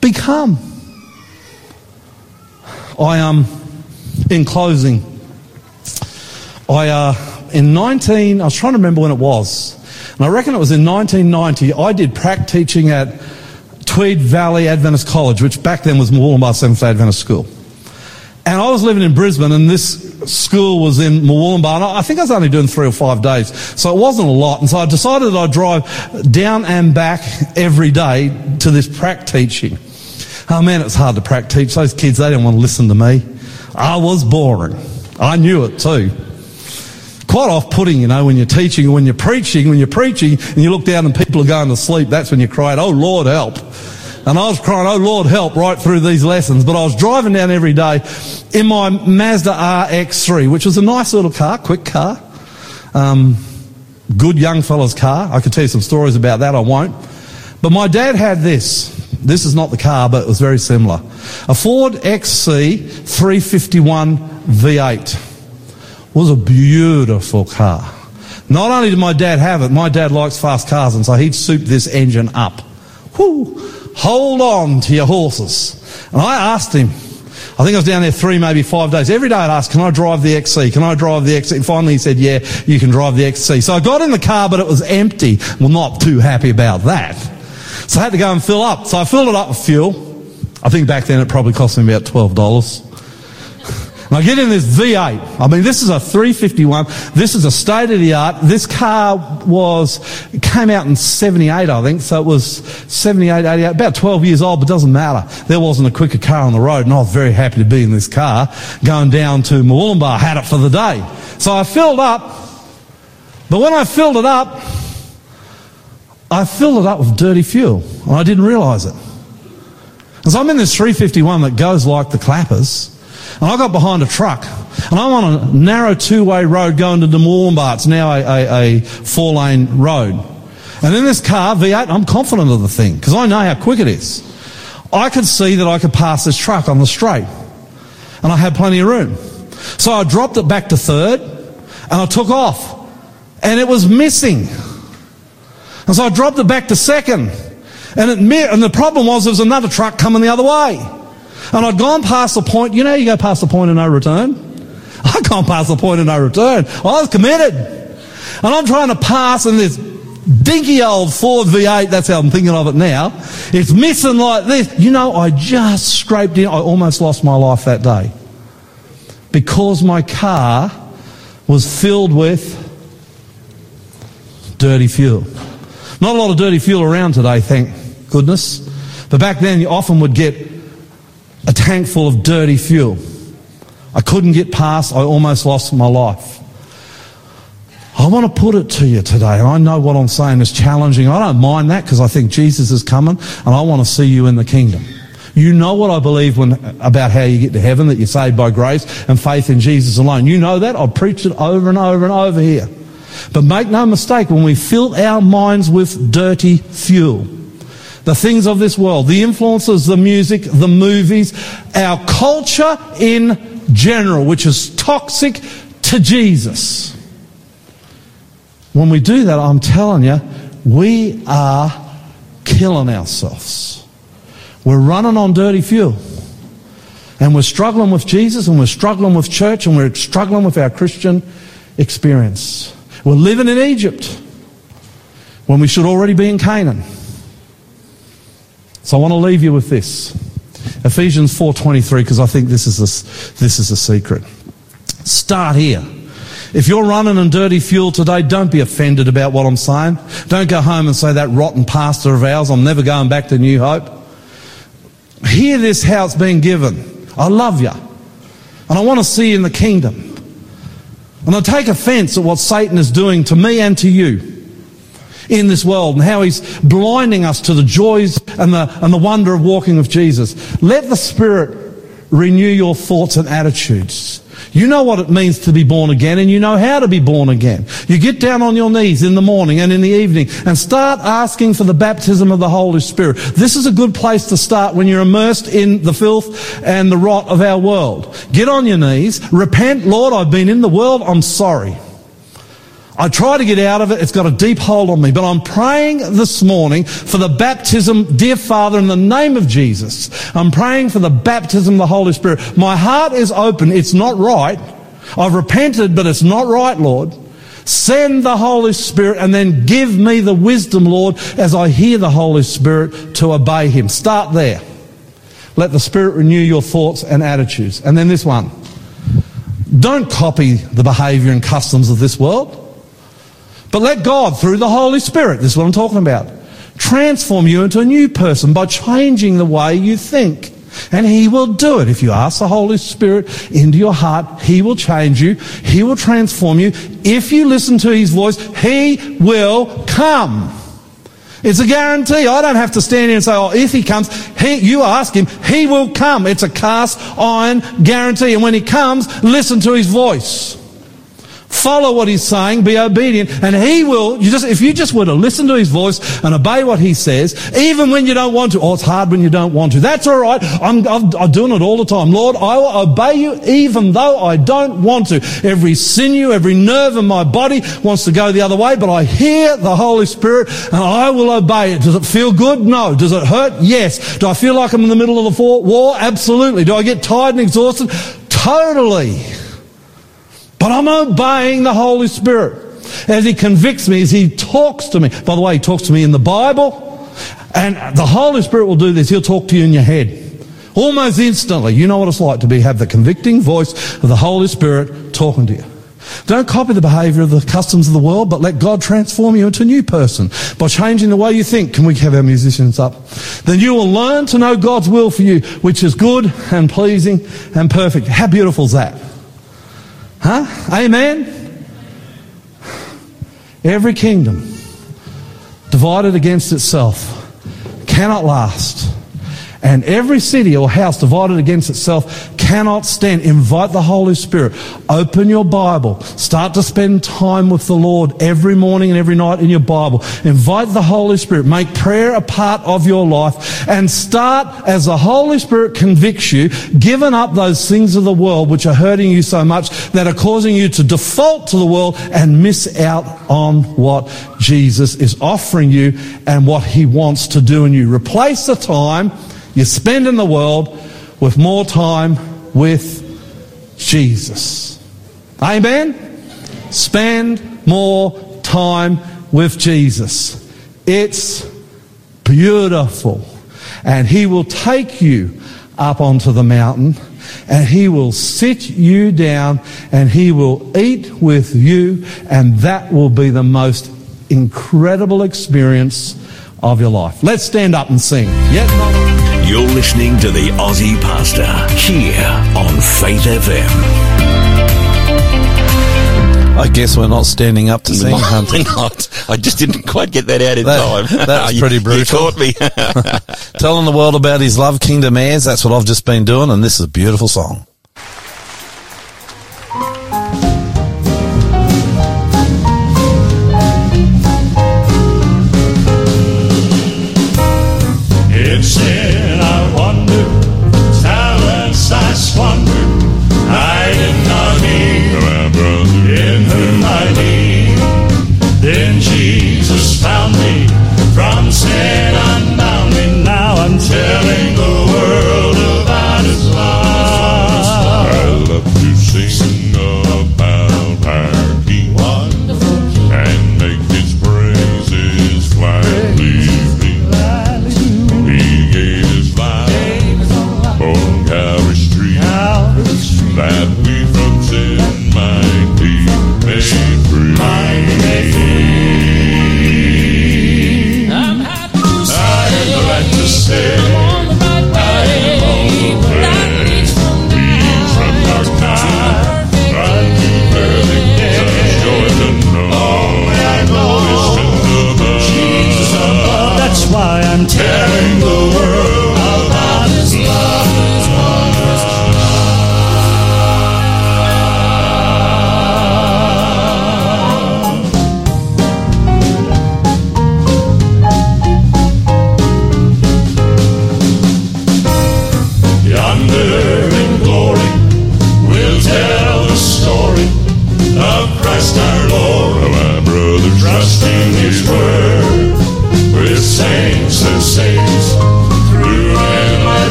become. I am, um, in closing, I uh, in 19, I was trying to remember when it was, and I reckon it was in 1990, I did prac teaching at Tweed Valley Adventist College, which back then was Murwillumbah Seventh day Adventist School. And I was living in Brisbane, and this school was in Murwillumbah. And I think I was only doing three or five days, so it wasn't a lot. And so I decided I'd drive down and back every day to this prac teaching. Oh man, it's hard to prac teach. Those kids, they didn't want to listen to me. I was boring. I knew it too. Quite off-putting, you know, when you're teaching when you're preaching. When you're preaching and you look down and people are going to sleep, that's when you cry, "Oh Lord, help!" And I was crying, "Oh Lord, help!" right through these lessons. But I was driving down every day in my Mazda RX-3, which was a nice little car, quick car, um, good young fella's car. I could tell you some stories about that. I won't. But my dad had this. This is not the car, but it was very similar. A Ford XC 351 V8 was a beautiful car. Not only did my dad have it, my dad likes fast cars, and so he'd soup this engine up. Whoo! Hold on to your horses. And I asked him, I think I was down there three, maybe five days. Every day I'd ask, can I drive the XC? Can I drive the XC? And finally he said, yeah, you can drive the XC. So I got in the car, but it was empty. Well, not too happy about that. So I had to go and fill up. So I filled it up with fuel. I think back then it probably cost me about $12. I get in this V8. I mean, this is a 351. This is a state of the art. This car was, came out in 78, I think. So it was 78, 88, about 12 years old, but doesn't matter. There wasn't a quicker car on the road, and I was very happy to be in this car going down to Murwillumbah. Had it for the day. So I filled up. But when I filled it up, I filled it up with dirty fuel, and I didn't realise it. And so I'm in this 351 that goes like the clappers, and I got behind a truck, and I'm on a narrow two-way road going to the Murwillumbah. It's now a, a, a four-lane road. And in this car, V8, I'm confident of the thing, because I know how quick it is. I could see that I could pass this truck on the straight, and I had plenty of room. So I dropped it back to third, and I took off, and it was missing. And so I dropped it back to second. And, it, and the problem was there was another truck coming the other way. And I'd gone past the point, you know, you go past the point of no return. I'd gone past the point of no return. I was committed. And I'm trying to pass in this dinky old Ford V8, that's how I'm thinking of it now. It's missing like this. You know, I just scraped in, I almost lost my life that day. Because my car was filled with dirty fuel. Not a lot of dirty fuel around today, thank goodness. But back then, you often would get a tank full of dirty fuel. I couldn't get past, I almost lost my life. I want to put it to you today, I know what I'm saying is challenging. I don't mind that because I think Jesus is coming, and I want to see you in the kingdom. You know what I believe when, about how you get to heaven, that you're saved by grace and faith in Jesus alone. You know that. I've preached it over and over and over here. But make no mistake, when we fill our minds with dirty fuel, the things of this world, the influences, the music, the movies, our culture in general, which is toxic to Jesus. When we do that, I'm telling you, we are killing ourselves. We're running on dirty fuel. And we're struggling with Jesus and we're struggling with church and we're struggling with our Christian experience. We're living in Egypt when we should already be in Canaan. So I want to leave you with this. Ephesians 4:23 because I think this is a, this is a secret. Start here. If you're running on dirty fuel today, don't be offended about what I'm saying. Don't go home and say that rotten pastor of ours, I'm never going back to New Hope. Hear this how it's been given. I love you. And I want to see you in the kingdom. And I take offense at what Satan is doing to me and to you in this world and how he's blinding us to the joys and the, and the wonder of walking with Jesus. Let the Spirit renew your thoughts and attitudes. You know what it means to be born again and you know how to be born again. You get down on your knees in the morning and in the evening and start asking for the baptism of the Holy Spirit. This is a good place to start when you're immersed in the filth and the rot of our world. Get on your knees, repent, Lord, I've been in the world, I'm sorry. I try to get out of it. It's got a deep hold on me. But I'm praying this morning for the baptism, dear Father, in the name of Jesus. I'm praying for the baptism of the Holy Spirit. My heart is open. It's not right. I've repented, but it's not right, Lord. Send the Holy Spirit and then give me the wisdom, Lord, as I hear the Holy Spirit to obey Him. Start there. Let the Spirit renew your thoughts and attitudes. And then this one. Don't copy the behavior and customs of this world. But let God, through the Holy Spirit, this is what I'm talking about, transform you into a new person by changing the way you think. And He will do it. If you ask the Holy Spirit into your heart, He will change you. He will transform you. If you listen to His voice, He will come. It's a guarantee. I don't have to stand here and say, oh, if he comes, he, you ask him, he will come. It's a cast iron guarantee. And when he comes, listen to his voice. Follow what he's saying, be obedient, and he will, you just, if you just were to listen to his voice and obey what he says, even when you don't want to, oh, it's hard when you don't want to. That's alright. I'm, I'm, I'm doing it all the time. Lord, I will obey you even though I don't want to. Every sinew, every nerve in my body wants to go the other way, but I hear the Holy Spirit and I will obey it. Does it feel good? No. Does it hurt? Yes. Do I feel like I'm in the middle of the war? Absolutely. Do I get tired and exhausted? Totally. But I'm obeying the Holy Spirit as He convicts me, as He talks to me. By the way, He talks to me in the Bible. And the Holy Spirit will do this. He'll talk to you in your head. Almost instantly. You know what it's like to be, have the convicting voice of the Holy Spirit talking to you. Don't copy the behavior of the customs of the world, but let God transform you into a new person by changing the way you think. Can we have our musicians up? Then you will learn to know God's will for you, which is good and pleasing and perfect. How beautiful is that? Huh? Amen? Every kingdom divided against itself cannot last. And every city or house divided against itself cannot stand. Invite the Holy Spirit. Open your Bible. Start to spend time with the Lord every morning and every night in your Bible. Invite the Holy Spirit. Make prayer a part of your life and start as the Holy Spirit convicts you, giving up those things of the world which are hurting you so much that are causing you to default to the world and miss out on what Jesus is offering you and what he wants to do in you. Replace the time you spend in the world with more time with Jesus. Amen? Spend more time with Jesus. It's beautiful. And He will take you up onto the mountain and He will sit you down and He will eat with you and that will be the most incredible experience of your life. Let's stand up and sing. Yet not. You're listening to the Aussie Pastor here on Faith FM. I guess we're not standing up to sing, Hunter. Not. I just didn't quite get that out in That- time. that was You- pretty You brutal. caught me. Telling the world about his love, Kingdom Heirs. That's what I've just been doing, and this is a beautiful song.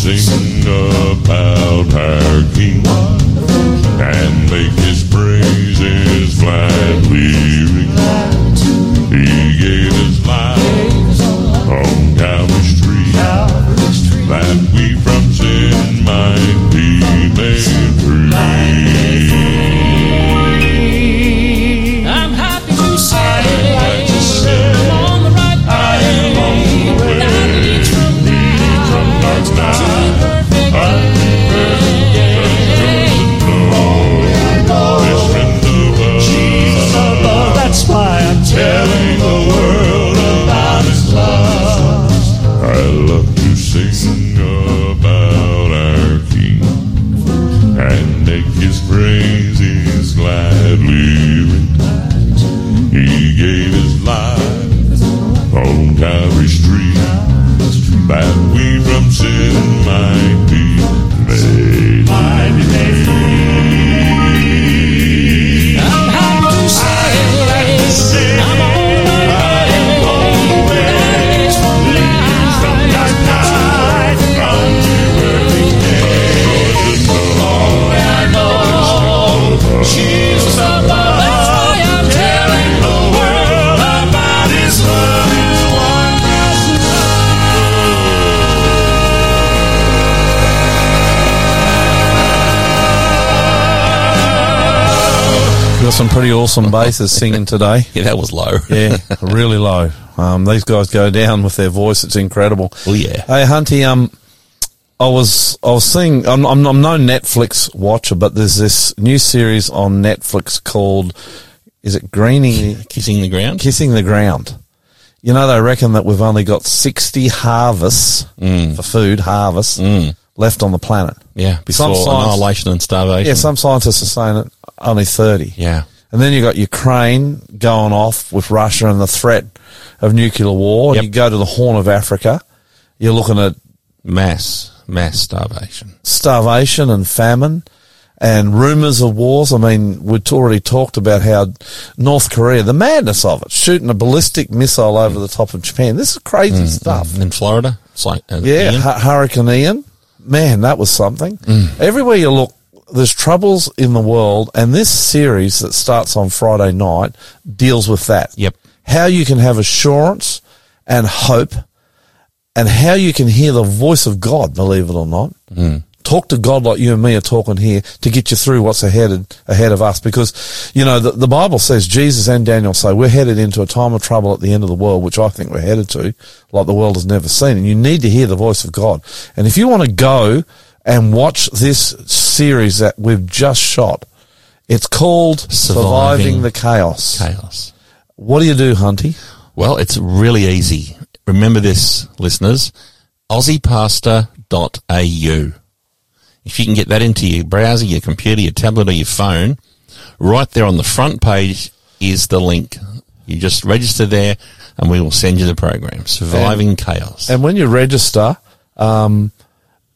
sing. Some pretty awesome basses singing today. Yeah, that was low. Yeah, really low. Um, these guys go down with their voice. It's incredible. Oh, yeah. Hey, Hunty, um, I was I was seeing. I'm, I'm I'm no Netflix watcher, but there's this new series on Netflix called is it Greening Kissing the ground. Kissing the Ground. You know, they reckon that we've only got 60 harvests for food, harvests, left on the planet. Yeah, before annihilation and starvation. Yeah, some scientists are saying that only 30. Yeah. And then you got Ukraine going off with Russia and the threat of nuclear war. Yep. And you go to the Horn of Africa, you're looking at Mass, mass starvation. starvation and famine and rumors of wars. I mean, we'd already talked about how North Korea, the madness of it, shooting a ballistic missile over the top of Japan. This is crazy mm, stuff. Mm, in Florida, it's like uh, Yeah, Ian. Hurricane Ian. Man, that was something. Mm. Everywhere you look, there's troubles in the world, and this series that starts on Friday night deals with that. Yep. How you can have assurance and hope, and how you can hear the voice of God, believe it or not. Hmm. Talk to God like you and me are talking here to get you through what's ahead ahead of us. Because, you know, the, the Bible says, Jesus and Daniel say, we're headed into a time of trouble at the end of the world, which I think we're headed to, like the world has never seen. And you need to hear the voice of God. And if you want to go and watch this series that we've just shot, it's called Surviving, Surviving the Chaos. chaos. What do you do, Hunty? Well, it's really easy. Remember this, listeners. AussiePastor.au. If you can get that into your browser, your computer, your tablet, or your phone, right there on the front page is the link. You just register there, and we will send you the program. Surviving chaos. And when you register, um,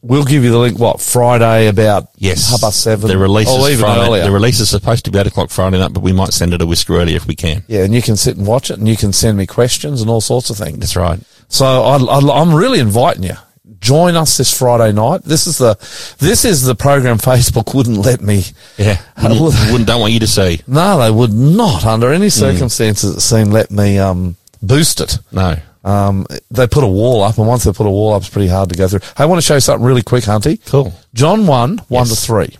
we'll give you the link. What Friday about Yes, half past seven? The release is Friday. earlier. The release is supposed to be eight o'clock Friday night, but we might send it a whisker earlier if we can. yeah, and you can sit and watch it, and you can send me questions and all sorts of things. That's right. So I, I, I'm really inviting you. Join us this Friday night. This is the this is the program Facebook wouldn't let me. Yeah, wouldn't, wouldn't don't want you to see. No, they would not under any circumstances. It seemed let me um, boost it. No. Um, they put a wall up, and once they put a wall up, it's pretty hard to go through. Hey, I want to show you something really quick, Hunty. Cool. John 1, 1 to 3.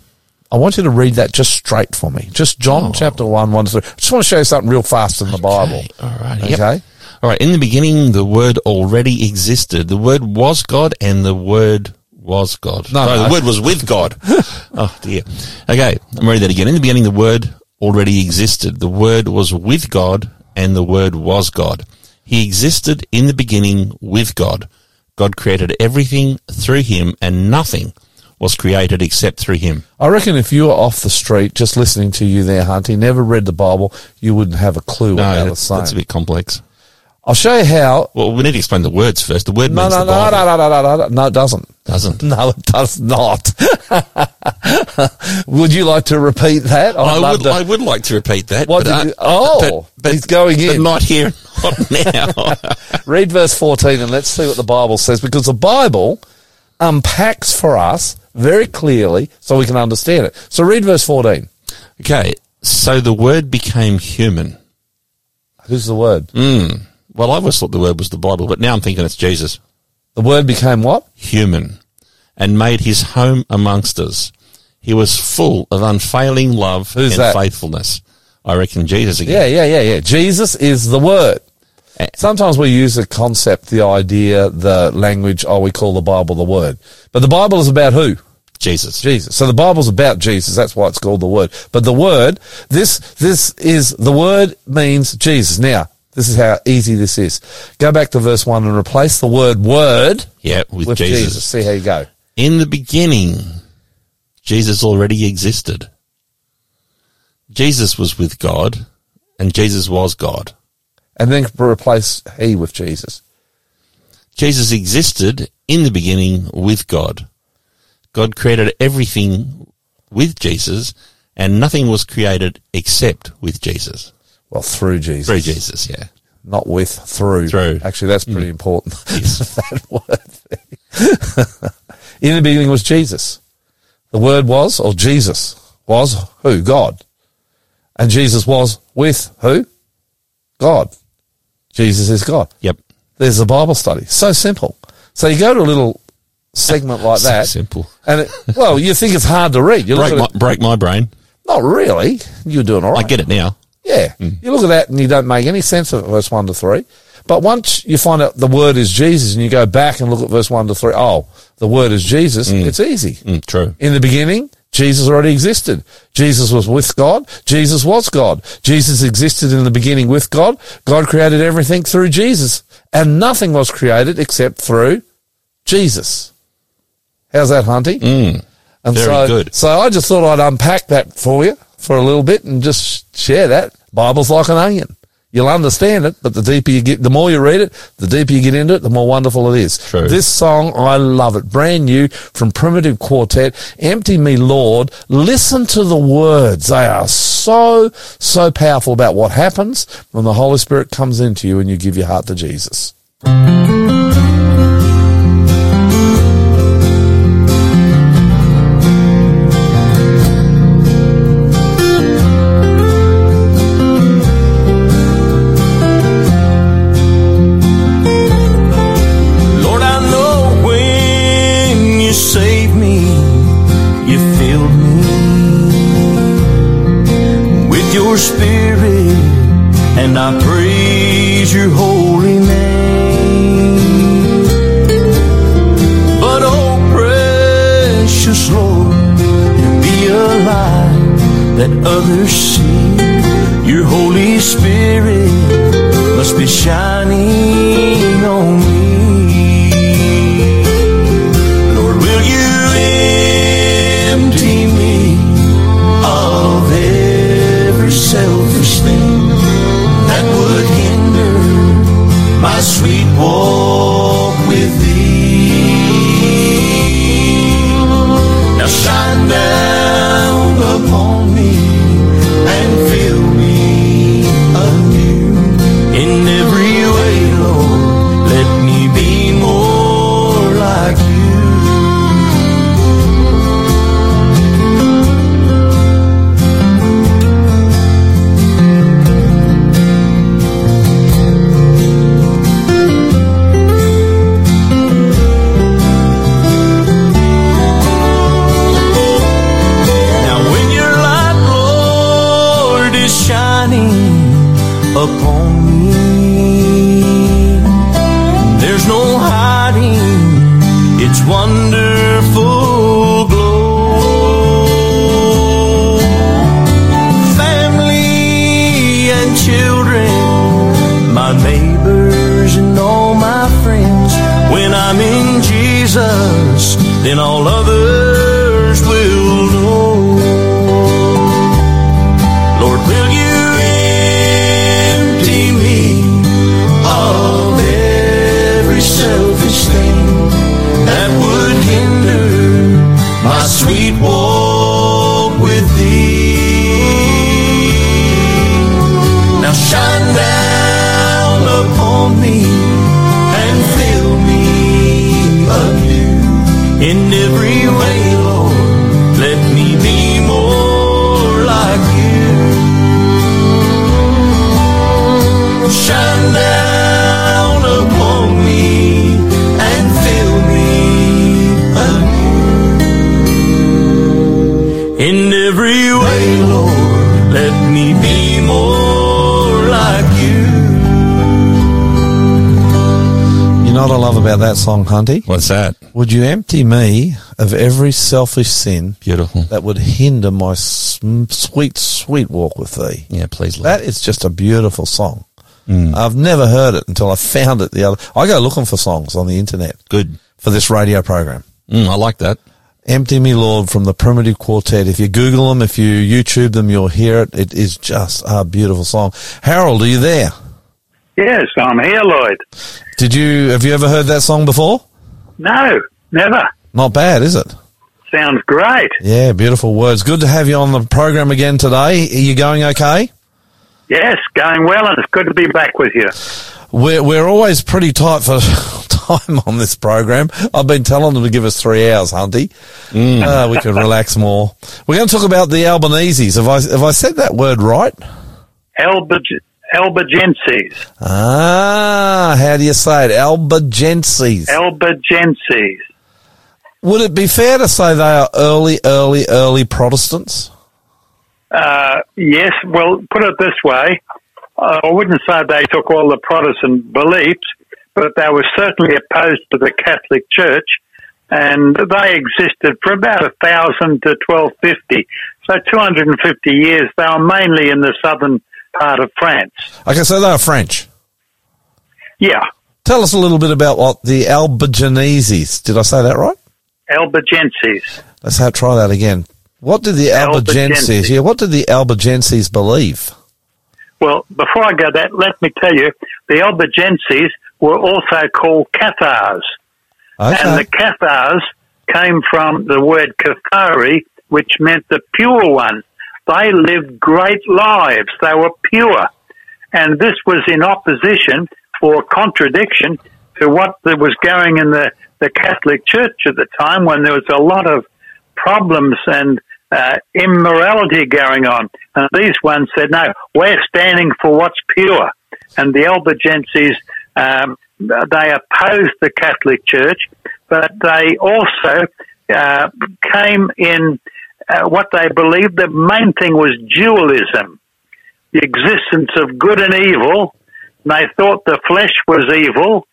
I want you to read that just straight for me. Just John Oh. chapter 1, 1 to 3. I just want to show you something real fast in the Bible. All right. Okay? Yep. All right. In the beginning, the Word already existed. The Word was God, and the Word was God. No, Sorry, no. the Word was with God. oh dear. Okay, I'm reading that again. In the beginning, the Word already existed. The Word was with God, and the Word was God. He existed in the beginning with God. God created everything through Him, and nothing was created except through Him. I reckon if you were off the street just listening to you there, Hunty, never read the Bible, you wouldn't have a clue what No, that was that's, saying. that's a bit complex. I'll show you how. Well, we need to explain the words first. The word No, means no, the no, Bible. no, no, no, no, no, no, it doesn't. Doesn't. No, it does not. would you like to repeat that? I'd I would, to- I would like to repeat that. What but, you- oh, he's going But in. not here, not now. Read verse 14 and let's see what the Bible says because the Bible unpacks for us very clearly so we can understand it. So read verse 14. okay, so the word became human. Who's the word? Hmm. Well, I always thought the word was the Bible, but now I'm thinking it's Jesus. The word became what? Human. And made his home amongst us. He was full of unfailing love Who's and that? faithfulness. I reckon Jesus again. Yeah, yeah, yeah, yeah. Jesus is the word. Eh. Sometimes we use the concept, the idea, the language, oh, we call the Bible the word. But the Bible is about who? Jesus. Jesus. So the Bible's about Jesus. That's why it's called the Word. But the Word, this, this is, the Word means Jesus. Now, this is how easy this is. Go back to verse 1 and replace the word Word Yeah, with, with Jesus. Jesus. See how you go. In the beginning, Jesus already existed. Jesus was with God, and Jesus was God. and then replace he with Jesus. Jesus existed in the beginning with God. God created everything with Jesus, and nothing was created except with Jesus. Well, through Jesus. Through Jesus, yeah. Not with, through. Through. Actually, that's pretty mm. important. Yes. that word. In the beginning was Jesus. The word was, or Jesus was who? God. And Jesus was with who? God. Jesus is God. Yep. There's a Bible study. So simple. So you go to a little segment like So that. simple. And it, well, you think it's hard to read. You Break my, break my brain. not really. You're doing all right. I get it now. Yeah. You look at that and you don't make any sense of it, verse 1 to 3. But once you find out the word is Jesus and you go back and look at verse 1 to 3, oh, the word is Jesus, it's easy. Mm, true. In the beginning, Jesus already existed. Jesus was with God. Jesus was God. Jesus existed in the beginning with God. God created everything through Jesus. And nothing was created except through Jesus. How's that, Hunty? Mm. And Very so, good. So I just thought I'd unpack that for you for a little bit and just share that. Bible's like an onion. You'll understand it, but the deeper you get, the more you read it, the deeper you get into it, the more wonderful it is. True. This song, I love it. Brand new from Primitive Quartet. Empty me, Lord. Listen to the words. They are so, so powerful about what happens when the Holy Spirit comes into you and you give your heart to Jesus. Song, Hunty? What's that? Would you empty me of every selfish sin Beautiful. that would hinder my sweet, sweet walk with thee? Yeah, please. Lord. That is just a beautiful song. I've never heard it until I found it the other. I go looking for songs on the internet Good. for this radio program. Mm, I like that. Empty Me Lord from the Primitive Quartet. If you Google them, if you YouTube them, you'll hear it. It is just a beautiful song. Harold, are you there? Yes, I'm here, Lloyd. Did you have you ever heard that song before? No, never. Not bad, is it? Sounds great. Yeah, beautiful words. Good to have you on the program again today. Are you going okay? Yes, going well, and it's good to be back with you. We're we're always pretty tight for time on this program. I've been telling them to give us three hours, Hunty. Uh, we can relax more. We're going to talk about the Albanese's. Have I have I said that word right? Albag- Albigenses. Ah, how do you say it? Albigenses. Albigenses. Would it be fair to say they are early, early, early Protestants? Uh, yes, well, put it this way. Uh, I wouldn't say they took all the Protestant beliefs, but they were certainly opposed to the Catholic Church, and they existed for about a thousand to twelve fifty. So two hundred and fifty years. They were mainly in the southern part of France. Okay, so they are French. Yeah, Tell us a little bit about what the Albigeneses. Did I say that right? Albigenses. Let's have, try that again. What did the Albigenses? Albigenses. Yeah, what did the Albigenses believe? Well, before I go that, let me tell you, the Albigenses were also called Cathars. Okay. And the Cathars came from the word Cathari, which meant the pure one. They lived great lives. They were pure. And this was in opposition or contradiction to what was going in the, the Catholic Church at the time when there was a lot of problems and uh, immorality going on. And these ones said, no, we're standing for what's pure. And the Albigenses, um, they opposed the Catholic Church, but they also uh, came in uh, what they believed the main thing was dualism, the existence of good and evil. And they thought the flesh was evil,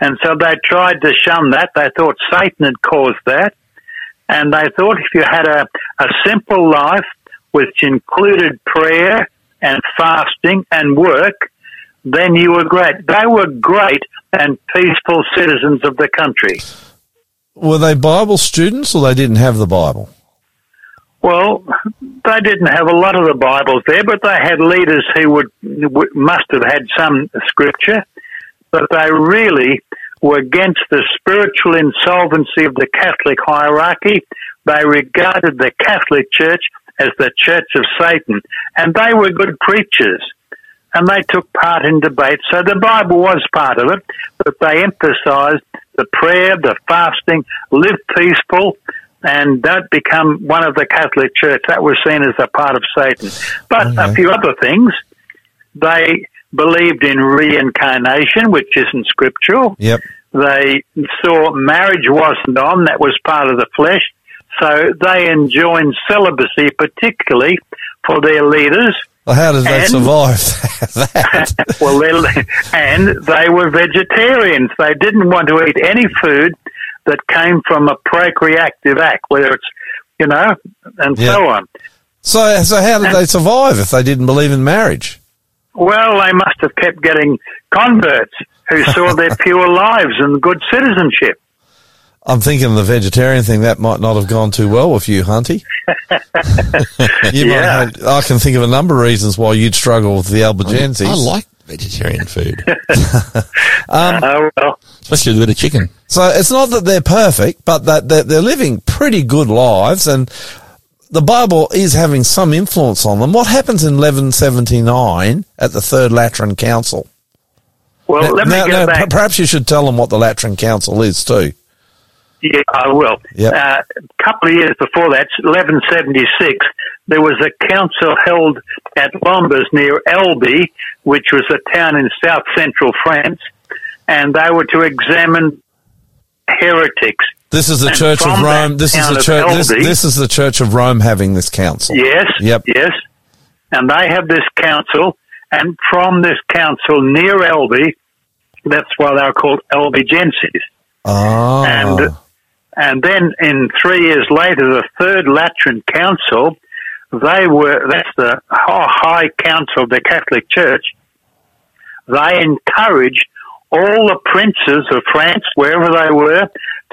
and so they tried to shun that. They thought Satan had caused that. And they thought if you had a, a simple life, which included prayer and fasting and work, then you were great. They were great and peaceful citizens of the country. Were they Bible students or they didn't have the Bible? Well, they didn't have a lot of the Bibles there, but they had leaders who would, must have had some scripture. But they really were against the spiritual insolvency of the Catholic hierarchy. They regarded the Catholic Church as the Church of Satan, and they were good preachers. And they took part in debates, so the Bible was part of it, but they emphasized the prayer, the fasting, live peaceful, and don't become one of the Catholic Church. That was seen as a part of Satan. But a few other things. They believed in reincarnation, which isn't scriptural. Yep. They saw marriage wasn't on, that was part of the flesh. So they enjoined celibacy, particularly for their leaders. Well, how did they And- survive that? well, and they were vegetarians. They didn't want to eat any food that came from a procreative act, whether it's, you know, and Yeah. so on. so, so how did they survive if they didn't believe in marriage? Well, they must have kept getting converts who saw their pure lives and good citizenship. I'm thinking the vegetarian thing that might not have gone too well with you, Hunty. you might Yeah. have, I can think of a number of reasons why you'd struggle with the Albigenses. I like vegetarian food, um, Oh, well, especially with a bit of chicken. So it's not that they're perfect, but that they're, living pretty good lives, and the Bible is having some influence on them. What happens in 1179 at the Third Lateran Council? well, Now- let me now- go now, back. per- perhaps you should tell them what the Lateran Council is too. Yeah, I will. Yep. Uh, a couple of years before that, 1176, there was a council held at Lombes near Elbe, which was a town in south central France, and they were to examine heretics. This is the And Church of Rome. This is the church. This, this is the Church of Rome having this council. Yes. Yep. Yes. And they have this council, and from this council near Elbe, that's why they were called Elbigenses. Ah. And and then in three years later, the Third Lateran Council, they were that's the High Council of the Catholic Church. They encouraged all the princes of France, wherever they were,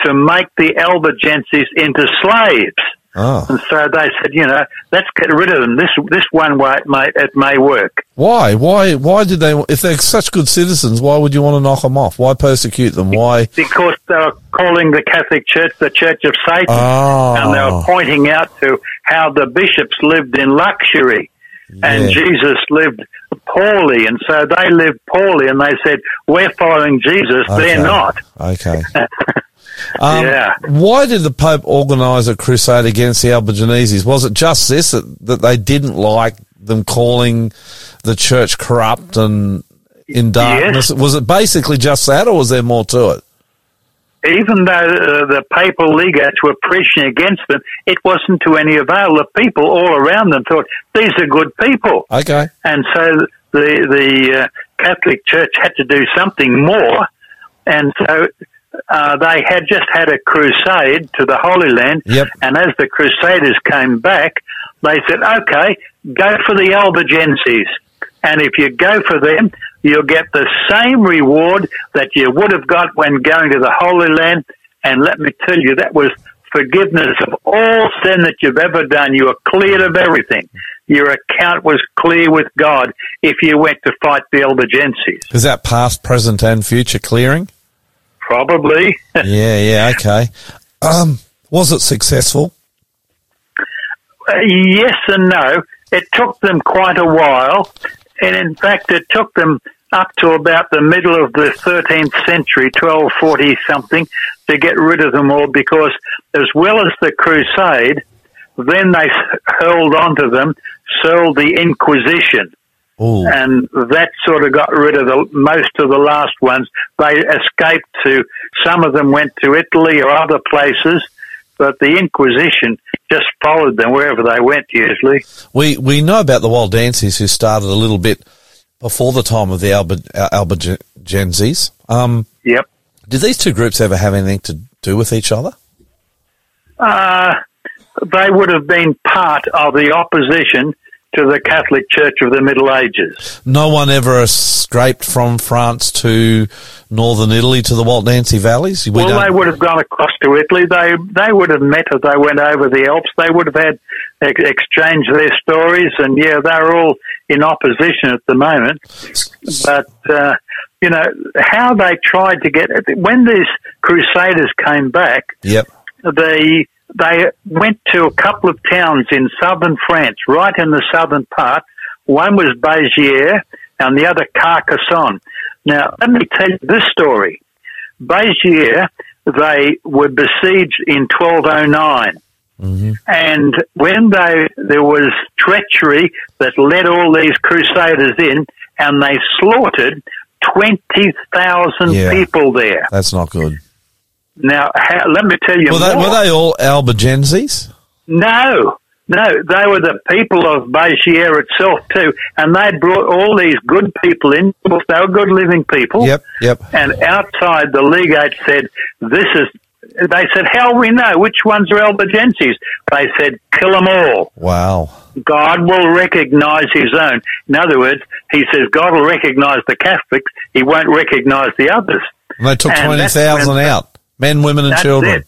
to make the Albigenses into slaves. Oh. And so they said, you know, let's get rid of them. This this one way it may it may work. Why? Why? Why did they? If they're such good citizens, why would you want to knock them off? Why persecute them? Why? because they were calling the Catholic Church the Church of Satan, Oh. and they were pointing out to how the bishops lived in luxury, and Yeah. Jesus lived poorly, and so they lived poorly, and they said, "We're following Jesus; Okay. they're not." Okay. Um, Yeah. Why did the Pope organise a crusade against the Albigeneses? Was it just this that, that they didn't like them calling the church corrupt and in darkness? Was it basically just that, or was there more to it? Even though uh, the papal legates were preaching against them, it wasn't to any avail. The people all around them thought these are good people. Okay. and so the the uh, Catholic Church had to do something more, and so uh, they had just had a crusade to the Holy Land, Yep. and as the Crusaders came back, they said, "Okay, go for the Albigenses, and if you go for them, you'll get the same reward that you would have got when going to the Holy Land." And let me tell you, that was forgiveness of all sin that you've ever done. You were cleared of everything. Your account was clear with God if you went to fight the Albigenses. Is that past, present, and future clearing? Probably. yeah, yeah, okay. Um, was it successful? Uh, yes and no. It took them quite a while, and in fact, it took them up to about the middle of the 13th century, 1240 something, to get rid of them all because, as well as the crusade, then they held on to them, sold the Inquisition. Ooh. and that sort of got rid of the most of the last ones. They escaped to some of them went to Italy or other places, but the Inquisition just followed them wherever they went. Usually, We we know about the Wild Waldenses who started a little bit before the time of the Alba, Albigenses. Um, yep. did these two groups ever have anything to do with each other? Uh, they would have been part of the opposition to the Catholic Church of the Middle Ages. No one ever escaped from France to northern Italy to the Waldense valleys. We well, they would have gone across to Italy. They they would have met as they went over the Alps. They would have had ex- exchanged their stories, and yeah, they're all in opposition at the moment. But uh, you know how they tried to get when these Crusaders came back, Yep. they they went to a couple of towns in southern France, right in the southern part. One was Béziers and the other Carcassonne. Now, let me tell you this story. Béziers, they were besieged in 1209. Mm-hmm. And when they, there was treachery that led all these crusaders in, and they slaughtered 20,000 Yeah. people there. That's not good. Now, how, let me tell you Were they, were they all Albigenses? No, no, they were the people of Béziers itself too, and they brought all these good people in. They were good living people. Yep, yep. And outside, the legate said, "This is." They said, "How we know which ones are Albigenses?" They said, "Kill them all. Wow. God will recognise His own." In other words, He says God will recognise the Catholics. He won't recognise the others. And they took And 20,000 when- out. Men, women, and That's children. it.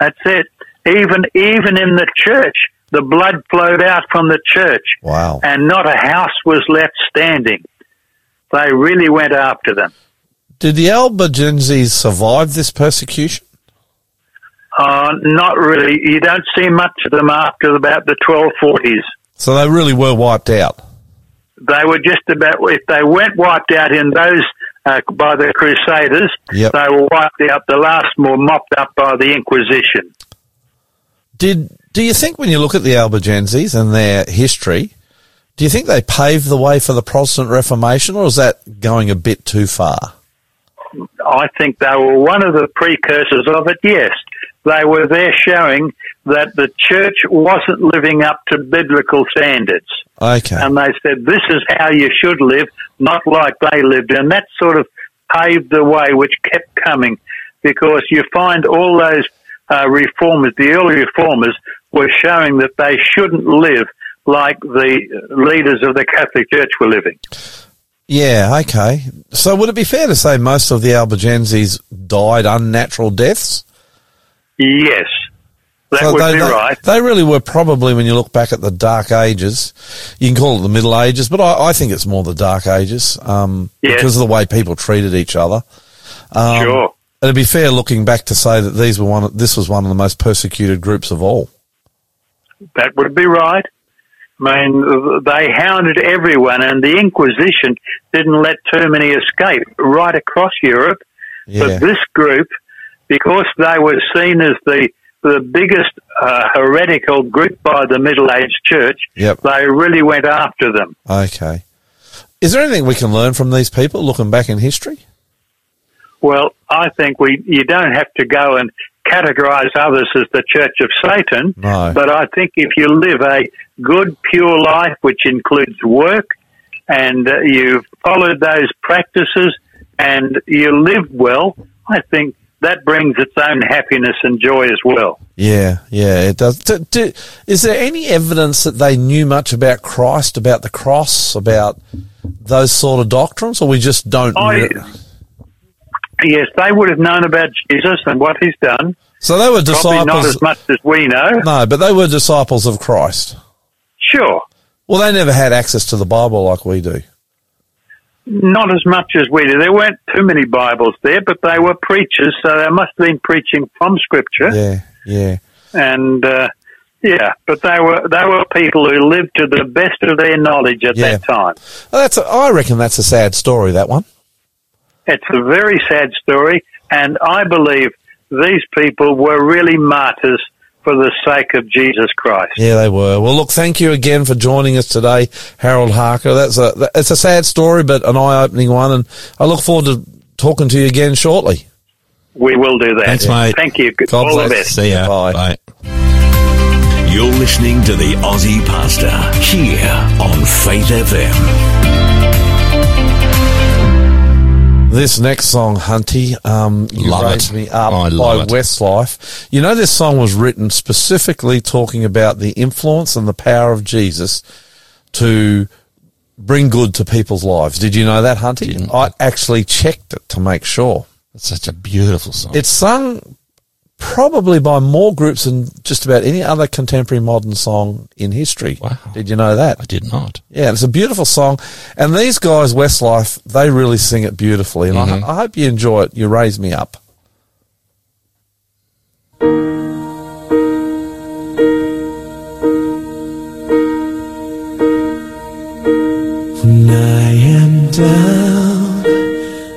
That's it. Even even in the church, the blood flowed out from the church, Wow. and not a house was left standing. They really went after them. Did the Albigenses survive this persecution? Uh, not really. You don't see much of them after about the 1240s. So they really were wiped out. They were just about, if they weren't wiped out in those uh, by the Crusaders, Yep. they were wiped out. The last were mopped up by the Inquisition. Did do you think when you look at the Albigenses and their history, do you think they paved the way for the Protestant Reformation, or is that going a bit too far? I think they were one of the precursors of it, yes. They were there showing that the church wasn't living up to biblical standards. Okay. And they said, this is how you should live, not like they lived. And that sort of paved the way, which kept coming, because you find all those uh, reformers, the early reformers, were showing that they shouldn't live like the leaders of the Catholic Church were living. yeah. Okay. So would it be fair to say most of the Albigenses died unnatural deaths? Yes. That So would they, be right. They really were probably, when you look back at the Dark Ages, you can call it the Middle Ages, but I, I think it's more the Dark Ages um, Yes. because of the way people treated each other. Um, sure. It'd be fair looking back to say that these were one. This was one of the most persecuted groups of all. That would be right. I mean, they hounded everyone, and the Inquisition didn't let too many escape right across Europe. Yeah, But this group, because they were seen as the the biggest uh, heretical group by the Middle Age Church, Yep. they really went after them. okay. Is there anything we can learn from these people looking back in history? Well, I think we you don't have to go and categorize others as the Church of Satan, No. but I think if you live a good, pure life, which includes work, and uh, you followed those practices and you live well, I think that brings its own happiness and joy as well. Yeah, yeah, it does. Do, do, is there any evidence that they knew much about Christ, about the cross, about those sort of doctrines, or we just don't? I- re- Yes, they would have known about Jesus and what he's done. so they were disciples. Probably not as much as we know. No, but they were disciples of Christ. Sure. Well, they never had access to the Bible like we do. Not as much as we do. There weren't too many Bibles there, but they were preachers, so they must have been preaching from Scripture. Yeah, yeah, And uh, yeah, but they were they were people who lived to the best of their knowledge at Yeah. that time. Well, that's. A, I reckon that's a sad story. That one. It's a very sad story, and I believe these people were really martyrs for the sake of Jesus Christ. Yeah, they were. Well, look, thank you again for joining us today, Harold Harker. That's a. that- It's a sad story, but an eye-opening one, and I look forward to talking to you again shortly. We will do that. Thanks, mate. Thank you. God All the best. See ya. Bye. Bye. You're listening to the Aussie Pastor here on Faith FM. This next song, Hunty, um, you Love it. me up I by. Westlife. You know, this song was written specifically talking about the influence and the power of Jesus to bring good to people's lives. Did you know that, Hunty? Didn't. I actually checked it to make sure. It's such a beautiful song. It's sung probably by more groups than just about any other contemporary modern song in history. Wow. Did you know that? I did not. Yeah, it's a beautiful song. And these guys, Westlife, they really sing it beautifully. And I, mm-hmm. I hope you enjoy it. You raise me up. When I am down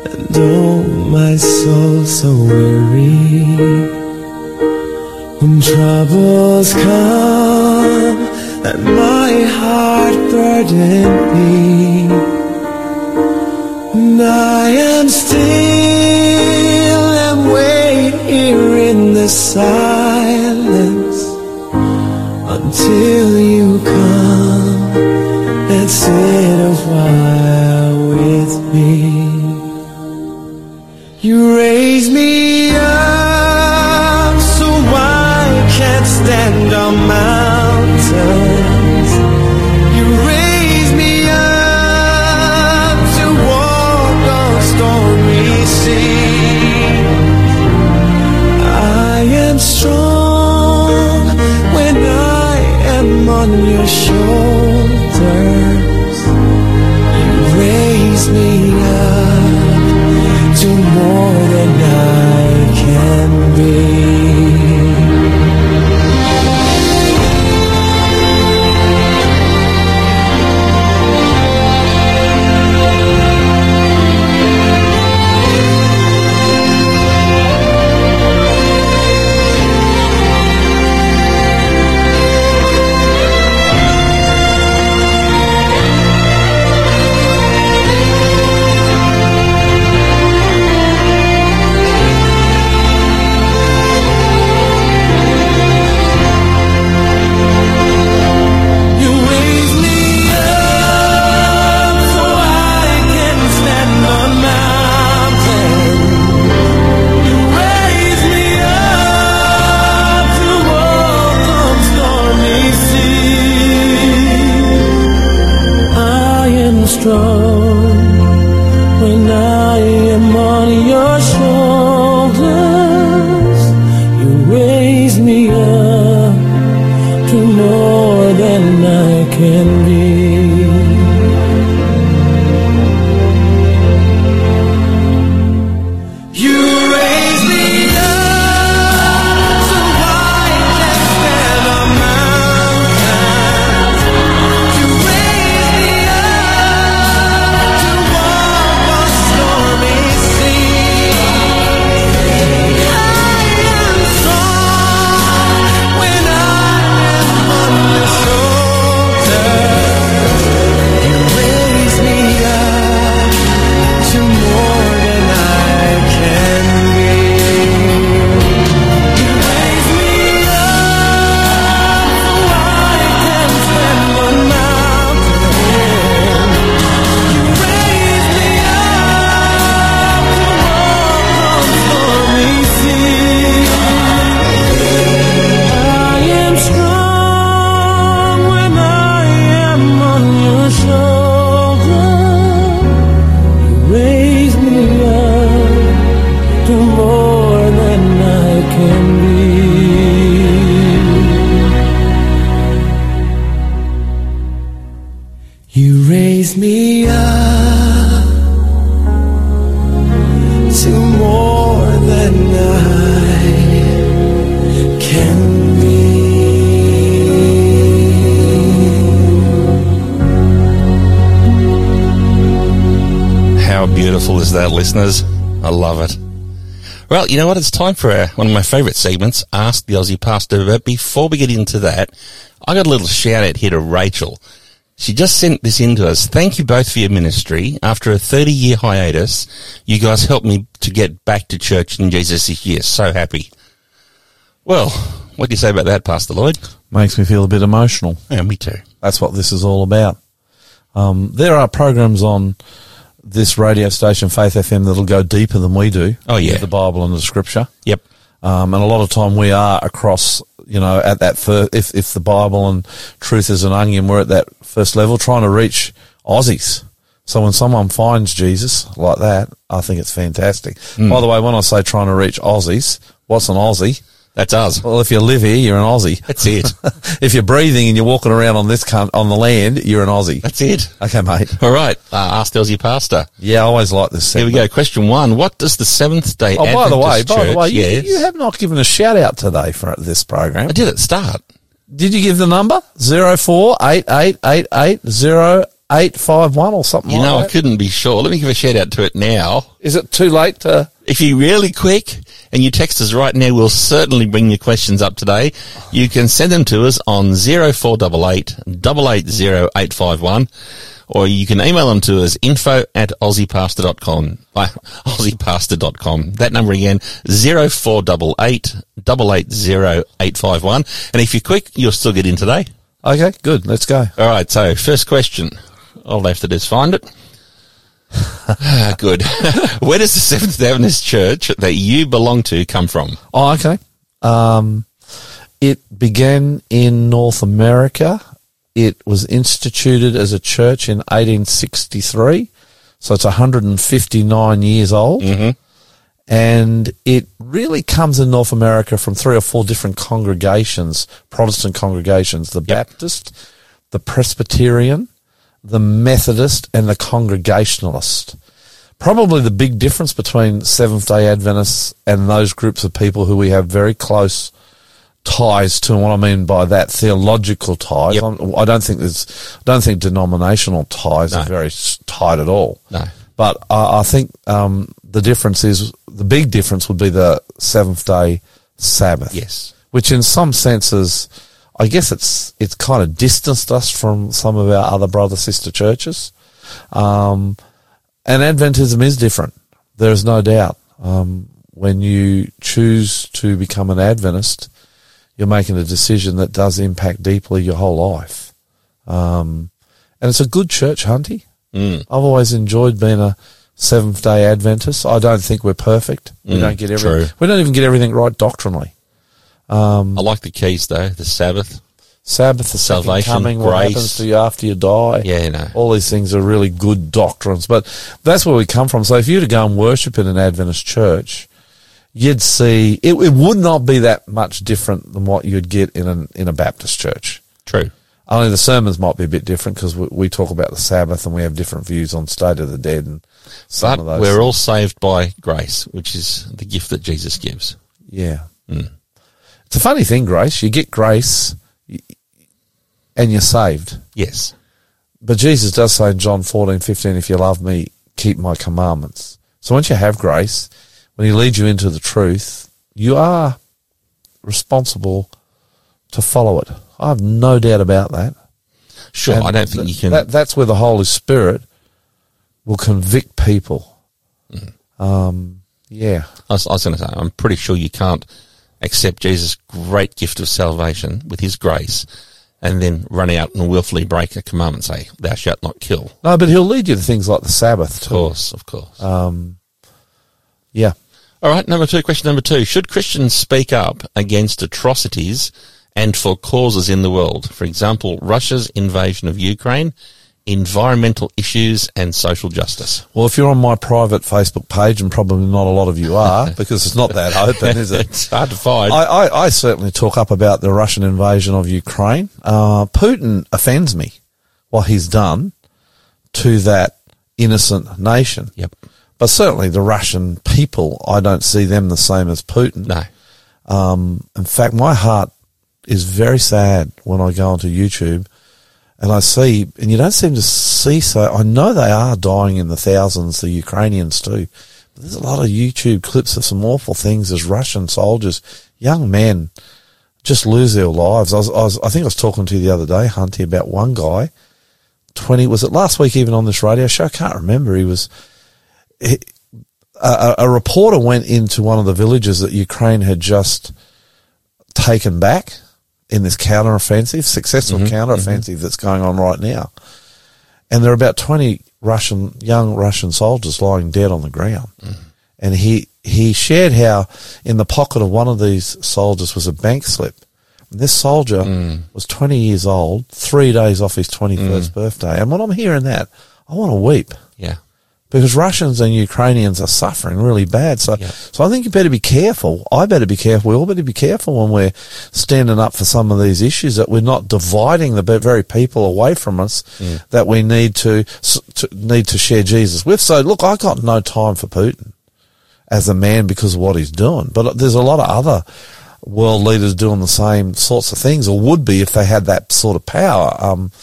and oh my soul so weary When troubles come and my heart burden me And I am still and wait here in the silence Until you come and sit a while with me. You raise me am on listeners? I love it. Well, you know what? It's time for our, one of my favourite segments, Ask the Aussie Pastor. But before we get into that, I got a little shout out here to Rachel. She just sent this in to us. Thank you both for your ministry. After a 30 year hiatus, you guys helped me to get back to church in Jesus this year. So happy. Well, what do you say about that, Pastor Lloyd? Makes me feel a bit emotional. Yeah, me too. That's what this is all about. Um, there are programs on this radio station, Faith FM, that'll go deeper than we do. Oh, yeah. the Bible and the Scripture. Yep. Um, and a lot of time we are across, you know, at that first, if, if the Bible and truth is an onion, we're at that first level trying to reach Aussies. So when someone finds Jesus like that, I think it's fantastic. Hmm. By the way, when I say trying to reach Aussies, what's an Aussie? That's us. Well, if you live here, you're an Aussie. That's it. if you're breathing and you're walking around on this cunt, on the land, you're an Aussie. That's it. Okay, mate. All right. Uh, Ask Aussie Pastor. Yeah, I always like this Here we go. Question one. What does the Seventh day Oh, by the way, Adventist by the way, you, yes. you have not given a shout out today for this program. I did at start. Did you give the number? Zero four eight eight eight eight zero eight five one or something You like know, I couldn't be sure. Let me give a shout out to it now. Is it too late to? If you're really quick and you text us right now, we'll certainly bring your questions up today. You can send them to us on 0488 880 851 or you can email them to us info at aussiepastor.com. Uh. That number again, 0488 880 851. And if you're quick, you'll still get in today. Okay, good. Let's go. All right. So first question. All I have to do is find it. Ah, Good. Where does the Seventh Day Adventist Church that you belong to come from? Oh, okay. Um, it began in North America. It was instituted as a church in 1863. So it's 159 years old. And it really comes in North America from three or four different congregations, Protestant congregations, the Baptist, the Presbyterian, the Methodist, and the Congregationalist. Probably the big difference between Seventh day Adventists and those groups of people who we have very close ties to, and what I mean by that, theological ties. Yep. I'm- don't think there's, I don't think denominational ties No. are very tight at all. No. But I, I think um, the difference is the big difference would be the seventh day Sabbath. Yes. which in some senses, I guess it's it's kind of distanced us from some of our other brother sister churches. Um, and Adventism is different. There is no doubt. Um, when you choose to become an Adventist, you're making a decision that does impact deeply your whole life. Um, and it's a good church, Hunty. Mm. I've always enjoyed being a Seventh Day Adventist. I don't think we're perfect. We Mm, don't get everything. true. We don't even get everything right doctrinally. Um, I like the keys though. The Sabbath. Sabbath, the Salvation, coming, what grace. happens to you after you die. Yeah, you know. All these things are really good doctrines, but that's where we come from. So if you were to go and worship in an Adventist church, you'd see it, it would not be that much different than what you'd get in an in a Baptist church. True. Only the sermons might be a bit different because we, we talk about the Sabbath and we have different views on state of the dead and some But of those. we're all saved by grace, which is the gift that Jesus gives. Yeah. Mm. It's a funny thing, Grace. You get grace and you're saved. Yes. But Jesus does say in John 14, 15, if you love me, keep my commandments. So once you have grace, when he leads you into the truth, you are responsible to follow it. I have no doubt about that. Sure. And I don't think you can. That, that's where the Holy Spirit will convict people. Mm-hmm. Um, yeah. I was, I was going to say, I'm pretty sure you can't accept Jesus' great gift of salvation with his grace and then run out and willfully break a commandment, say, thou shalt not kill. No, but he'll lead you to things like the Sabbath Of course, of course. Um, yeah. All right, number two, question number two. Should Christians speak up against atrocities and for causes in the world? For example, Russia's invasion of Ukraine, environmental issues, and social justice. Well, if you're on my private Facebook page, and probably not a lot of you are, because it's not that open, is it? it's hard to find. I, I, I certainly talk up about the Russian invasion of Ukraine. Uh, Putin offends me what he's done to that innocent nation. yep. But certainly the Russian people, I don't see them the same as Putin. No. Um, in fact, my heart is very sad when I go onto YouTube and I see, and you don't seem to see so. I know they are dying in the thousands, the Ukrainians too. But there's a lot of YouTube clips of some awful things as Russian soldiers, young men, just lose their lives. I was, I was, I think I was talking to you the other day, Hunty, about one guy, 20, was it last week even on this radio show? I can't remember. He was, a, a reporter went into one of the villages that Ukraine had just taken back in this counteroffensive, successful mm-hmm. counteroffensive mm-hmm. that's going on right now. And there are about 20 Russian, young Russian soldiers lying dead on the ground. Mm-hmm. And he, he shared how in the pocket of one of these soldiers was a bank slip. And this soldier mm. was 20 years old, three days off his 21st mm. birthday. And when I'm hearing that, I want to weep Yeah. Because Russians and Ukrainians are suffering really bad. So, Yeah. so I think you better be careful. I better be careful. We all better be careful when we're standing up for some of these issues that we're not dividing the very people away from us that we need to, to need to share Jesus with. So look, I got no time for Putin as a man because of what he's doing, but there's a lot of other world leaders doing the same sorts of things or would be if they had that sort of power. Um,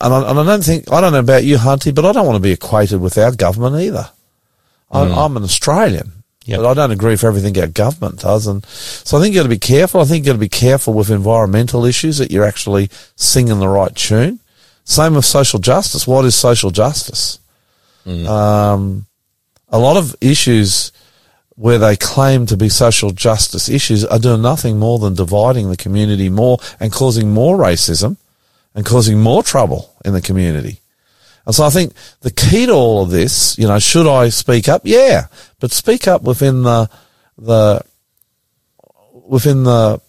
and I, and I don't think, I don't know about you, Hunty, but I don't want to be equated with our government either. I'm, I'm an Australian, Yep. but I don't agree with everything our government does. And so I think you've got to be careful. I think you've got to be careful with environmental issues that you're actually singing the right tune. Same with social justice. What is social justice? Um, a lot of issues where they claim to be social justice issues are doing nothing more than dividing the community more and causing more racism and causing more trouble in the community. And so I think the key to all of this, you know, should I speak up? Yeah, but speak up within the, the, within the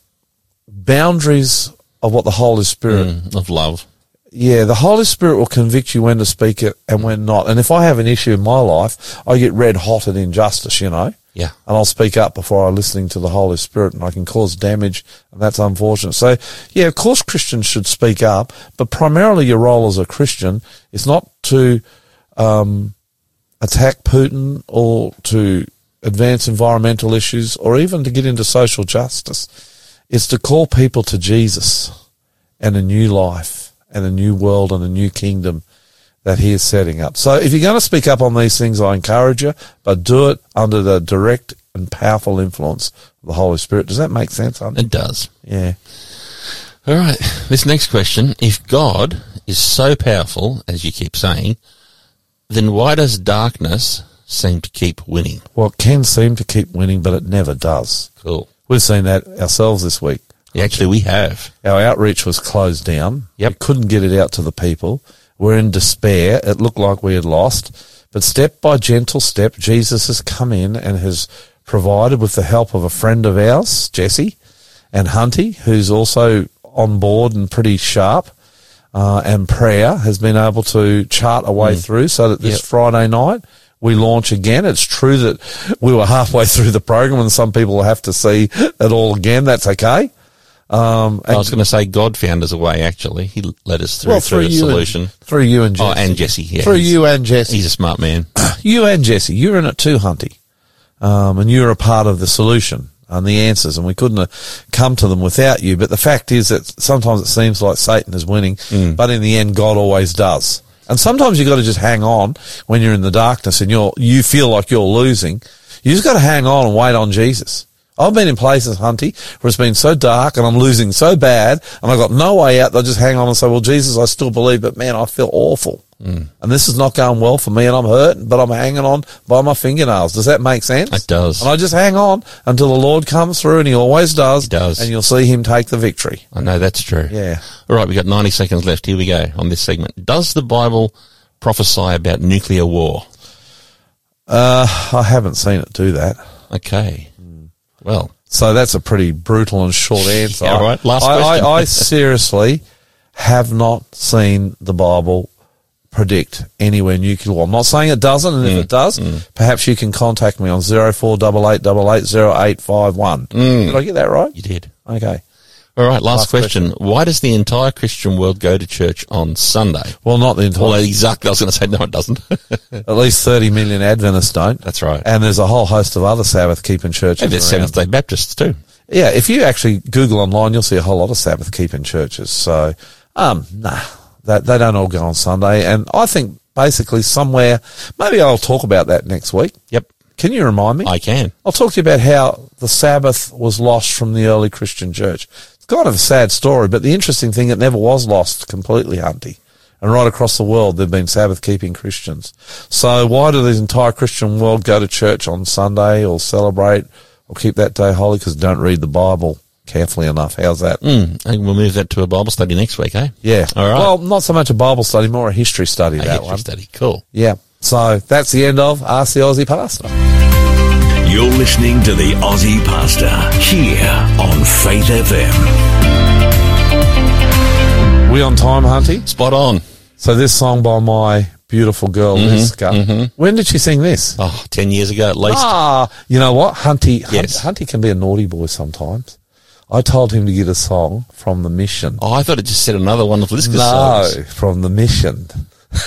boundaries of what the Holy Spirit Mm, of love. yeah, the Holy Spirit will convict you when to speak it and when not. And if I have an issue in my life, I get red hot at injustice, you know, Yeah. and I'll speak up before I'm listening to the Holy Spirit and I can cause damage and that's unfortunate. So yeah, of course Christians should speak up, but primarily your role as a Christian is not to, um, attack Putin or to advance environmental issues or even to get into social justice. It's to call people to Jesus and a new life and a new world and a new kingdom that he is setting up. So if you're going to speak up on these things, I encourage you, but do it under the direct and powerful influence of the Holy Spirit. Does that make sense? Hunty? It does. Yeah. All right. This next question. If God is so powerful, as you keep saying, then why does darkness seem to keep winning? Well, it can seem to keep winning, but it never does. Cool. We've seen that ourselves this week. Yeah, actually, we have. Our outreach was closed down. Yep. We couldn't get it out to the people. We're in despair. It looked like we had lost. But step by gentle step, Jesus has come in and has provided with the help of a friend of ours, Jesse, and Hunty, who's also on board and pretty sharp, uh, and prayer has been able to chart a way through so that this Yep. Friday night we launch again. It's true that we were halfway through the program and some people will have to see it all again. That's okay. Um, I was going to say God found us a way, actually. He led us through, well, through through a solution. and, through you and Jesse. oh, and Jesse. Yeah, through you and Jesse. He's a smart man. you and Jesse, you're in it too, Hunty. Um, and you're a part of the solution and the answers, and we couldn't have come to them without you. But the fact is that sometimes it seems like Satan is winning, Mm. but in the end, God always does. And sometimes you've got to just hang on when you're in the darkness and you're, you feel like you're losing. You just got to hang on and wait on Jesus. I've been in places, Hunty, where it's been so dark and I'm losing so bad and I've got no way out. They'll just hang on and say, well, Jesus, I still believe, but man, I feel awful. Mm. And this is not going well for me and I'm hurting, but I'm hanging on by my fingernails. Does that make sense? It does. And I just hang on until the Lord comes through and he always does. He does. And you'll see him take the victory. I know that's true. Yeah. All right, we've got 90 seconds left. Here we go on this segment. Does the Bible prophesy about nuclear war? Uh, I haven't seen it do that. Okay. Well, So that's a pretty brutal and short answer. Yeah, right. Last I, question. I, I seriously have not seen the Bible predict anywhere nuclear war. I'm not saying it doesn't, and if Mm. it does, perhaps you can contact me on zero four double eight double eight zero eight five one. Did I get that right? you did. Okay. All right, last, Last question. Why does the entire Christian world go to church on Sunday? Well, not the entire. Well, exactly. I was going to say, no, it doesn't. at least 30 million Adventists don't. That's right. And there's a whole host of other Sabbath keeping churches. and there's. Seventh day Baptists too. Yeah, if you actually Google online, you'll see a whole lot of Sabbath keeping churches. So, um, nah, That they don't all go on Sunday, and I think basically somewhere maybe I'll talk about that next week. Yep. Can you remind me? I can. I'll talk to you about how the Sabbath was lost from the early Christian church. Kind of a sad story, but the interesting thing, it never was lost completely, Hunty. And right across the world, there've been Sabbath keeping Christians. So why do the entire Christian world go to church on Sunday or celebrate or keep that day holy? Because they don't read the Bible carefully enough. How's that? Mm, I think we'll move that to a Bible study next week, eh? Yeah. All right. Well, not so much a Bible study, more a history study, A that history one. study. Cool. Yeah. So that's the end of Ask the Aussie Pastor. You're listening to the Aussie Pastor here on Faith FM. We on time, Hunty? Spot on. So this song by my beautiful girl, Liska. When did she sing this? Oh, 10 years ago at least. Ah, you know what? Hunty, Yes. Hunty can be a naughty boy sometimes. I told him to get a song from the mission. Oh, I thought it just said another one of Liska's no, songs. from the mission.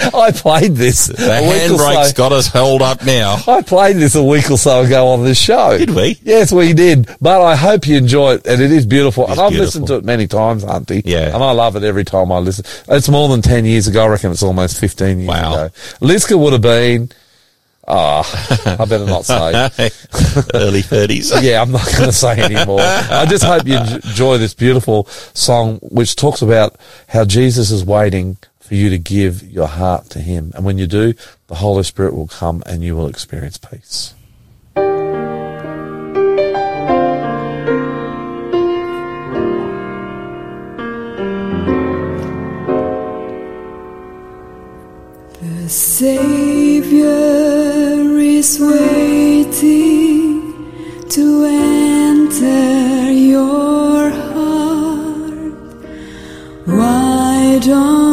I played this. The a week or handbrake's so- got us held up now. I played this a week or so ago on this show. Did we? Yes, we did. But I hope you enjoy it, and it is beautiful. It is and I've beautiful. listened to it many times, Auntie. Yeah. And I love it every time I listen. It's more than 10 years ago. I reckon it's almost 15 years Wow. ago. Liska would have been, ah, I better not say. Early 30s. yeah, I'm not going to say anymore. I just hope you enjoy this beautiful song, which talks about how Jesus is waiting for you to give your heart to Him. And when you do, the Holy Spirit will come and you will experience peace. The Savior is waiting to enter your heart. Why don't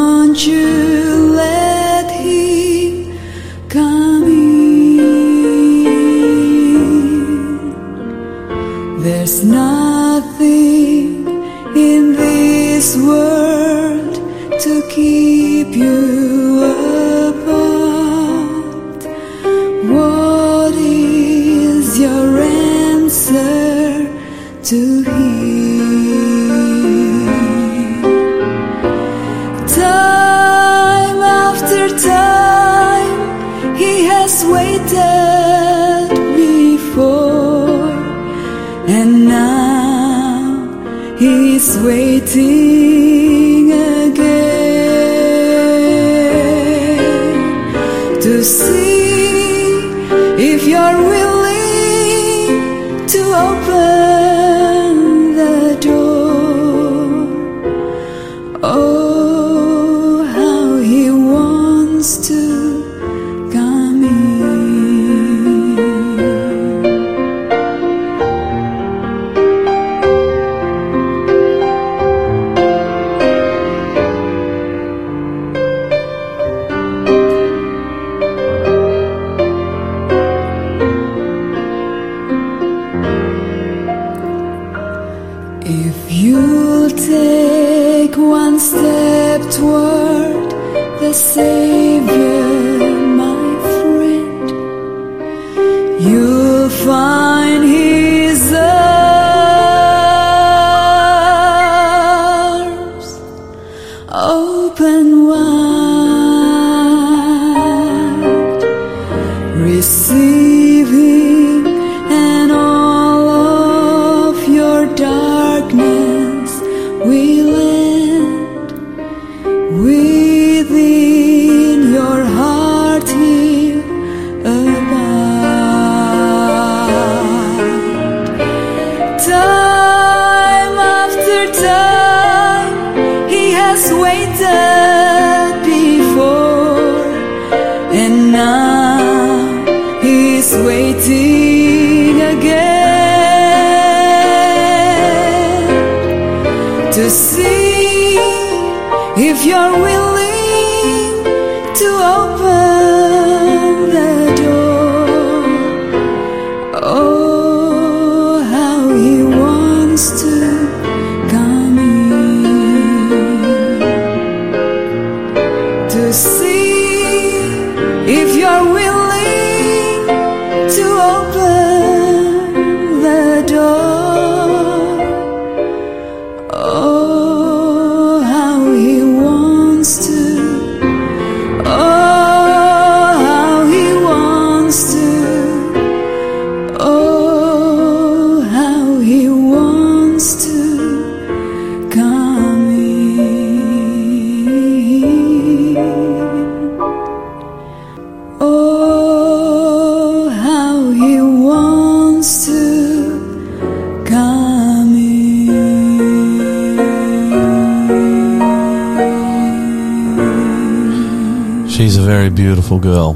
beautiful girl.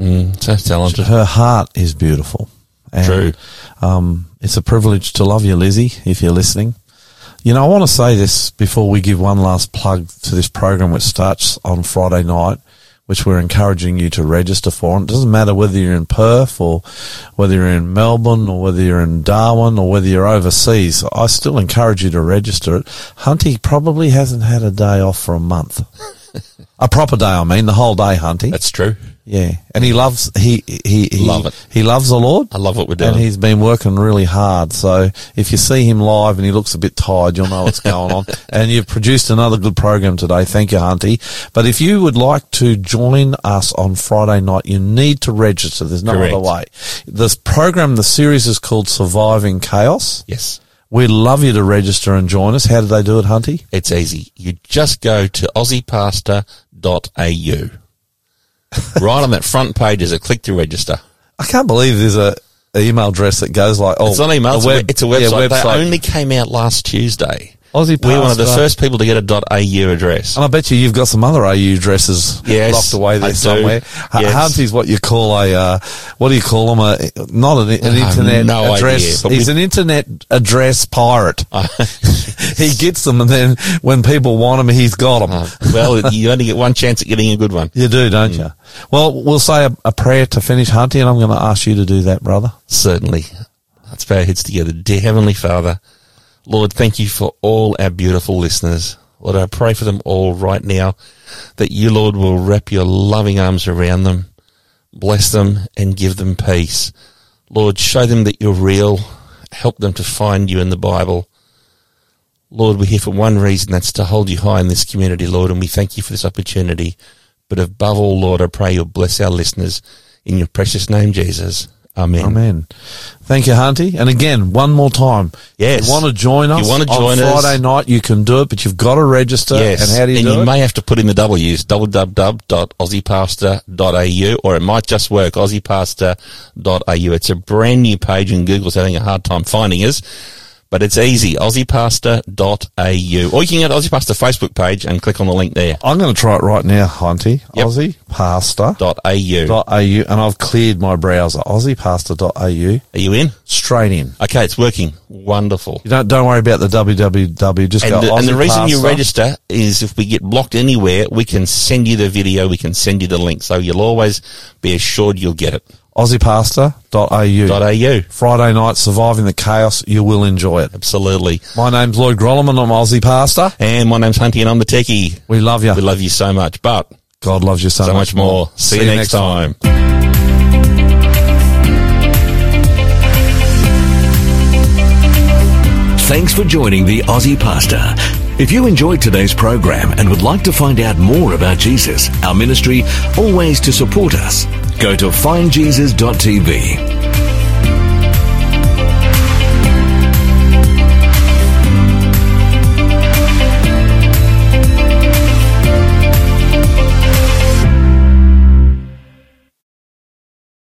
Mm, so talented. Her heart is beautiful. And, True. Um, it's a privilege to love you, Lizzie, if you're listening. You know, I want to say this before we give one last plug to this program, which starts on Friday night, which we're encouraging you to register for. And it doesn't matter whether you're in Perth or whether you're in Melbourne or whether you're in Darwin or whether you're overseas. I still encourage you to register it. Hunty probably hasn't had a day off for a month. A proper day, I mean, the whole day, Hunty. That's true. Yeah, and he loves he he, he Love it. He loves the Lord. I love what we're doing. And he's been working really hard. So if you see him live and he looks a bit tired, you'll know what's going on. And you've produced another good program today. Thank you, Hunty. But if you would like to join us on Friday night, you need to register. There's no Correct. other way. This program, the series is called Surviving Chaos. yes. We'd love you to register and join us. How do they do it, Hunty? It's easy. You just go to aussiepastor.au. right on that front page is a click to register. I can't believe there's a, email address that goes like, oh, It's not email, it's, a web, it's a website. Yeah, They only came out last Tuesday. Aussie We're one of the first people to get a .au address. And I bet you you've got some other AU addresses Yes, locked away there I somewhere. H- Yes. Hunty's what you call a, uh, what do you call him? A, not an, an internet no address. idea, He's an internet address pirate. he gets them and then when people want them, he's got them. Uh, well, you only get one chance at getting a good one. You do, don't you? Well, we'll say a, a prayer to finish Hunty and I'm going to ask you to do that, brother. Certainly. Let's bow our heads together. Dear Heavenly Father, Lord, thank you for all our beautiful listeners. Lord, I pray for them all right now that you, Lord, will wrap your loving arms around them, bless them, and give them peace. Lord, show them that you're real. Help them to find you in the Bible. Lord, we're here for one reason, that's to hold you high in this community, Lord, and we thank you for this opportunity. But above all, Lord, I pray you'll bless our listeners in your precious name, Jesus. Amen. Amen. Thank you, Hunty. And again, one more time. Yes. If you want to join us you wanna on join us- Friday night, you can do it, but you've got to register. Yes. And how do you and do you it? may have to put in the W's, www.aussiepastor.au, or it might just work, aussiepastor.au. It's a brand new page and Google's having a hard time finding us, but it's easy, aussiepastor.au. Or you can go to Aussie Pastor Facebook page and click on the link there, I'm going to try it right now, Hunty. Yep. Aussie Pastor. .au. and I've cleared my browser. AussiePastor.au. Are you in? Straight in. Okay, it's working. Wonderful. You don't don't worry about the www. Just And go. the, and the reason you register is if we get blocked anywhere, we can send you the video, we can send you the link, so you'll always be assured you'll get it. AussiePastor.au. .au. Friday night, surviving the chaos. You will enjoy it. Absolutely. My name's Lloyd Grolimund. I'm Aussie Pastor. And my name's Hunty and I'm the techie. We love you. We love you so much, but God loves you so, so much more. See, you next time. Thanks for joining the Aussie Pastor. If you enjoyed today's program and would like to find out more about Jesus, our ministry, or ways to support us, go to findjesus.tv